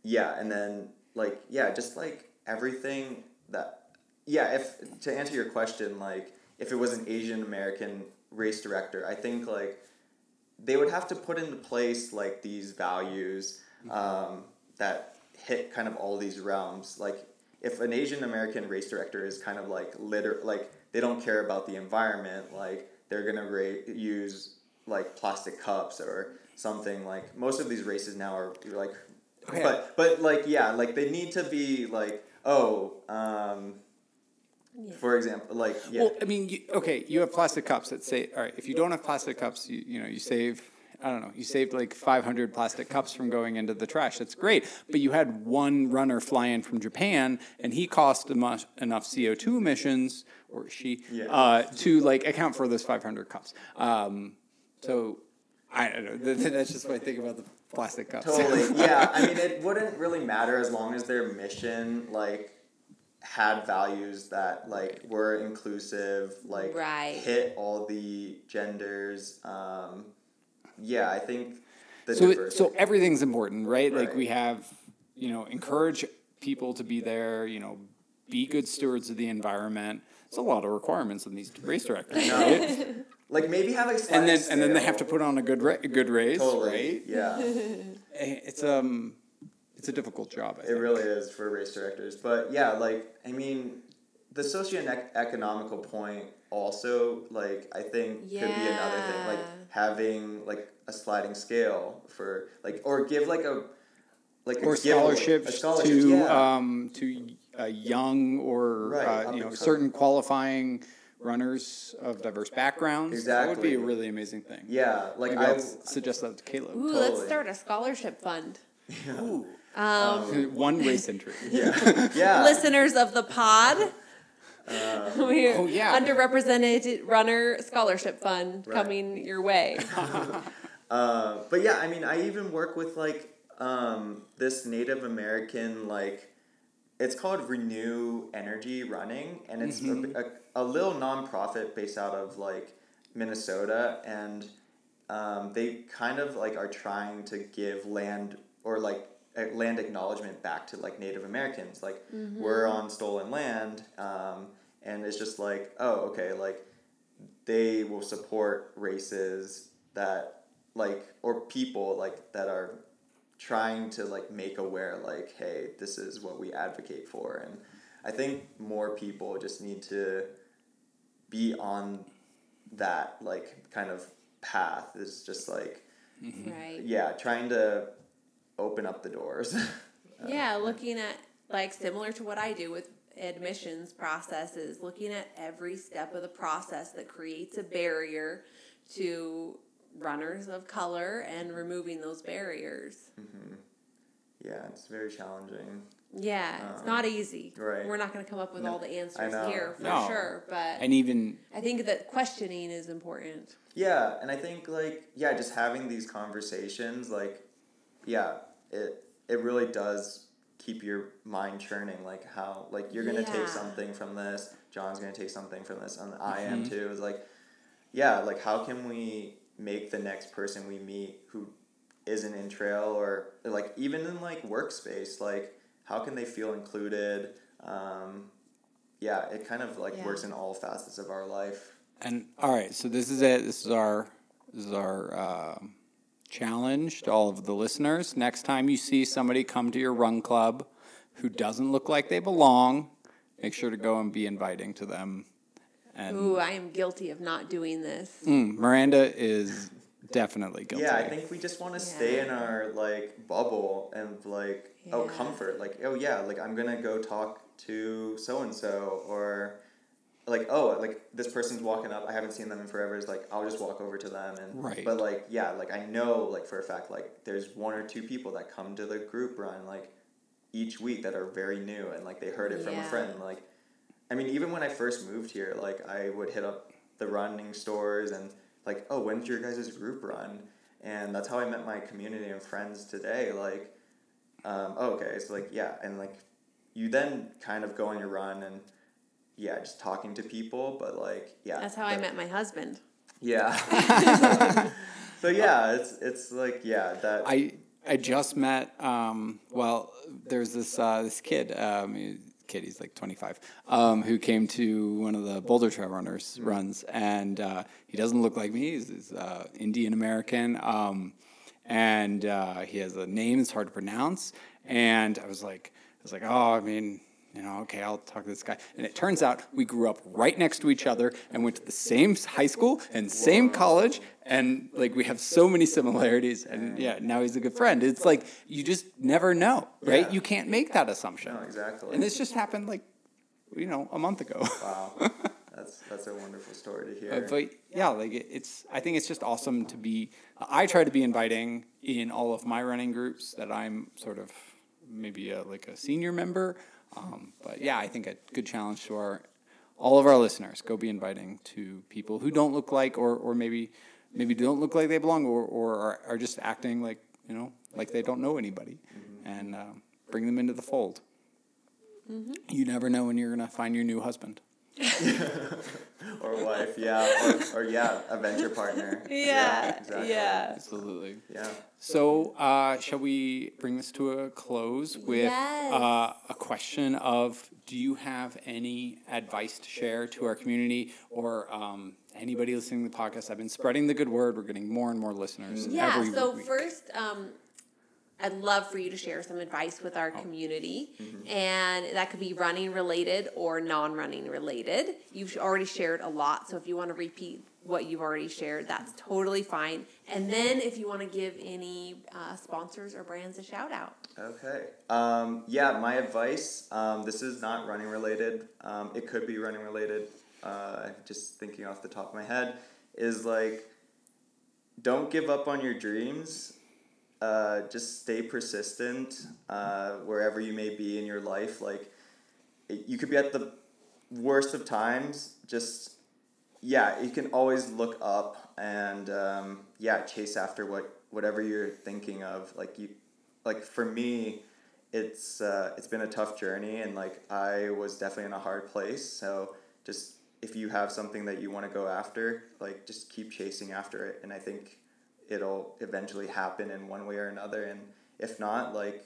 yeah, and then like yeah, just like everything that yeah. If to answer your question, like if it was an Asian American race director, I think like they would have to put into place like these values um, that hit kind of all these realms. Like if an Asian American race director is kind of like litter, like they don't care about the environment, like they're gonna ra- use like plastic cups or something. Like most of these races now are like, Okay. but but like yeah, like they need to be like oh. Um, Yeah. For example, like yeah, Well, I mean, you, okay, you have plastic cups that say, all right, if you don't have plastic cups, you, you know, you save, I don't know, you saved like 500 plastic cups from going into the trash. That's great. But you had one runner fly in from Japan and he cost enough, enough CO2 emissions, or she, Yeah. uh, to like account for those 500 cups. Um, so I don't know. That's just what I think about the plastic cups. Totally. Yeah. [laughs] I mean, it wouldn't really matter as long as their mission, like, had values that, like, were inclusive, like, Right. hit all the genders. Um, yeah, I think the so, it- diversity. so everything's important, right? Like we have, you know, encourage people to be there, you know, be good stewards of the environment. It's a lot of requirements in these race directors, No. right? like, maybe have a and sliding then and then they have to put on a good ra- a good race, Totally. right? Yeah. [laughs] Eh, It's um, it's a difficult job. I It think. really is for race directors. But yeah, like I mean, the socio-economical point also, like I think could be another thing. Like Yeah. Having like a sliding scale for like or give like a like a or giveaway- a scholarships scholarship, to yeah. um, to uh, young or Right, uh, you know coming. certain qualifying runners of diverse backgrounds. That would be a really amazing thing. yeah, like Maybe I I'll suggest that to Caleb. Ooh, let's start a scholarship fund. [laughs] Ooh. Um, [laughs] One race entry. [laughs] yeah yeah listeners of the pod. [laughs] We're Oh, yeah. underrepresented runner scholarship fund Right. coming your way. [laughs] [laughs] Uh, but yeah, I mean, I even work with like um, this Native American like it's called Renew Energy Running, and it's a, a, a little nonprofit based out of like Minnesota, and um, they kind of like are trying to give land or like land acknowledgement back to like Native Americans. Like we're on stolen land, um, and it's just like oh okay like they will support races that like or people like that are trying to like make aware like hey this is what we advocate for. And i think more people just need to be on that like kind of path. Is just like mm-hmm. Right. yeah trying to open up the doors. [laughs] Yeah, looking at like similar to what I do with admissions processes, looking at every step of the process that creates a barrier to runners of color and removing those barriers. Mhm. yeah it's very challenging Yeah, it's not easy. right. We're not going to come up with all the answers here for No. sure, but And even I think that questioning is important. Yeah, and I think like yeah, just having these conversations, like yeah, it it really does keep your mind churning. Like how like you're gonna Yeah. take something from this, Jon's gonna take something from this, and I am too. It's like yeah, like how can we make the next person we meet who isn't in trail or like even in like workspace, like how can they feel included? Um, yeah, it kind of like Yeah. works in all facets of our life. And all right, so this is it. This is our this is our um challenge to all of the listeners. Next time you see somebody come to your run club who doesn't look like they belong, make sure to go and be inviting to them. And Ooh, I am guilty of not doing this. mm, Miranda is definitely guilty. Yeah, I think we just want to stay in our like bubble and like oh comfort like oh yeah like I'm gonna go talk to so and so or like oh like this person's walking up. I haven't seen them in forever. Is like I'll just walk over to them and Right. but like yeah like I know like for a fact like there's one or two people that come to the group run like each week that are very new and like they heard it from a friend like I mean even when I first moved here like I would hit up the running stores and like oh when's your guys' group run? And that's how I met my community and friends today like um, oh, okay so like yeah and like you then kind of go on your run and yeah just talking to people but like yeah. That's how I met my husband. yeah. [laughs] So yeah it's it's like yeah that I I just met um, well there's this uh, this kid um, kid he's like 25 um, who came to one of the Boulder Trail Runners runs and uh, he doesn't look like me he's, he's uh, Indian American um, and uh, he has a name that's hard to pronounce and I was like I was like oh I mean you know, okay, I'll talk to this guy. And it turns out we grew up right next to each other and went to the same high school and same college. And like we have so many similarities. And yeah, now he's a good friend. It's like you just never know, right? Yeah. You can't make that assumption. no exactly And this just happened like, you know, a month ago. wow [laughs] that's that's a wonderful story to hear Uh, but yeah, like it, it's. I think it's just awesome to be. I try to be inviting in all of my running groups that I'm sort of maybe a, like a senior member. Um, but yeah, I think a good challenge to our all of our listeners: go be inviting to people who don't look like, or or maybe maybe don't look like they belong, or or are, are just acting like you know like they don't know anybody, and um, bring them into the fold. You never know when you're gonna find your new husband. [laughs] or wife yeah or, or yeah a venture partner [laughs] Yeah, yeah, exactly. Yeah. absolutely. yeah So, uh, shall we bring this to a close with Yes. uh, a question of Do you have any advice to share to our community or um, anybody listening to the podcast? I've been spreading the good word. We're getting more and more listeners. Yeah, every so week. first, um, I'd love for you to share some advice with our community, and that could be running related or non running related. You've already shared a lot, so if you want to repeat what you've already shared, that's totally fine. And then if you want to give any uh, sponsors or brands a shout out. Okay. Um, yeah, my advice. Um, this is not running related. Um, it could be running related. Uh, just thinking off the top of my head is like, don't give up on your dreams. Uh, just stay persistent uh, wherever you may be in your life. Like, you could be at the worst of times. Just yeah, you can always look up and um, yeah, chase after what whatever you're thinking of. Like you, like for me, it's uh, it's been a tough journey, and like I was definitely in a hard place. So just if you have something that you want to go after, like just keep chasing after it, and I think it'll eventually happen in one way or another. And if not, like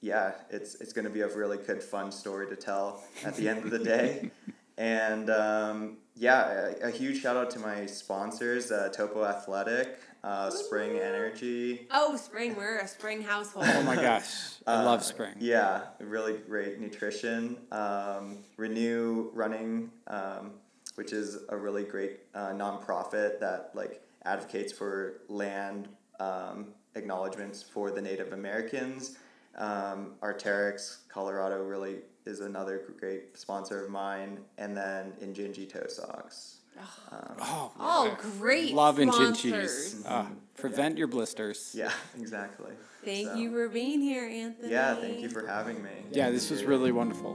yeah, it's it's going to be a really good fun story to tell at the end of the day. [laughs] And um, yeah, a, a, huge shout out to my sponsors, uh, Topo Athletic, uh, Spring Energy. Oh, Spring! We're a Spring household. Oh my gosh, I Uh, love spring. Yeah, really great nutrition. Um, Renew Running, um, which is a really great uh, nonprofit that like advocates for land um, acknowledgments for the Native Americans. Um, Arc'teryx, Colorado, really is another great sponsor of mine, and then Injinji Toe Socks. Oh, Oh, great! love and sponsors. chinchis. Uh, prevent your blisters. Yeah, exactly. Thank So, you for being here, Anthony. Yeah, thank you for having me. Yeah, this was really wonderful.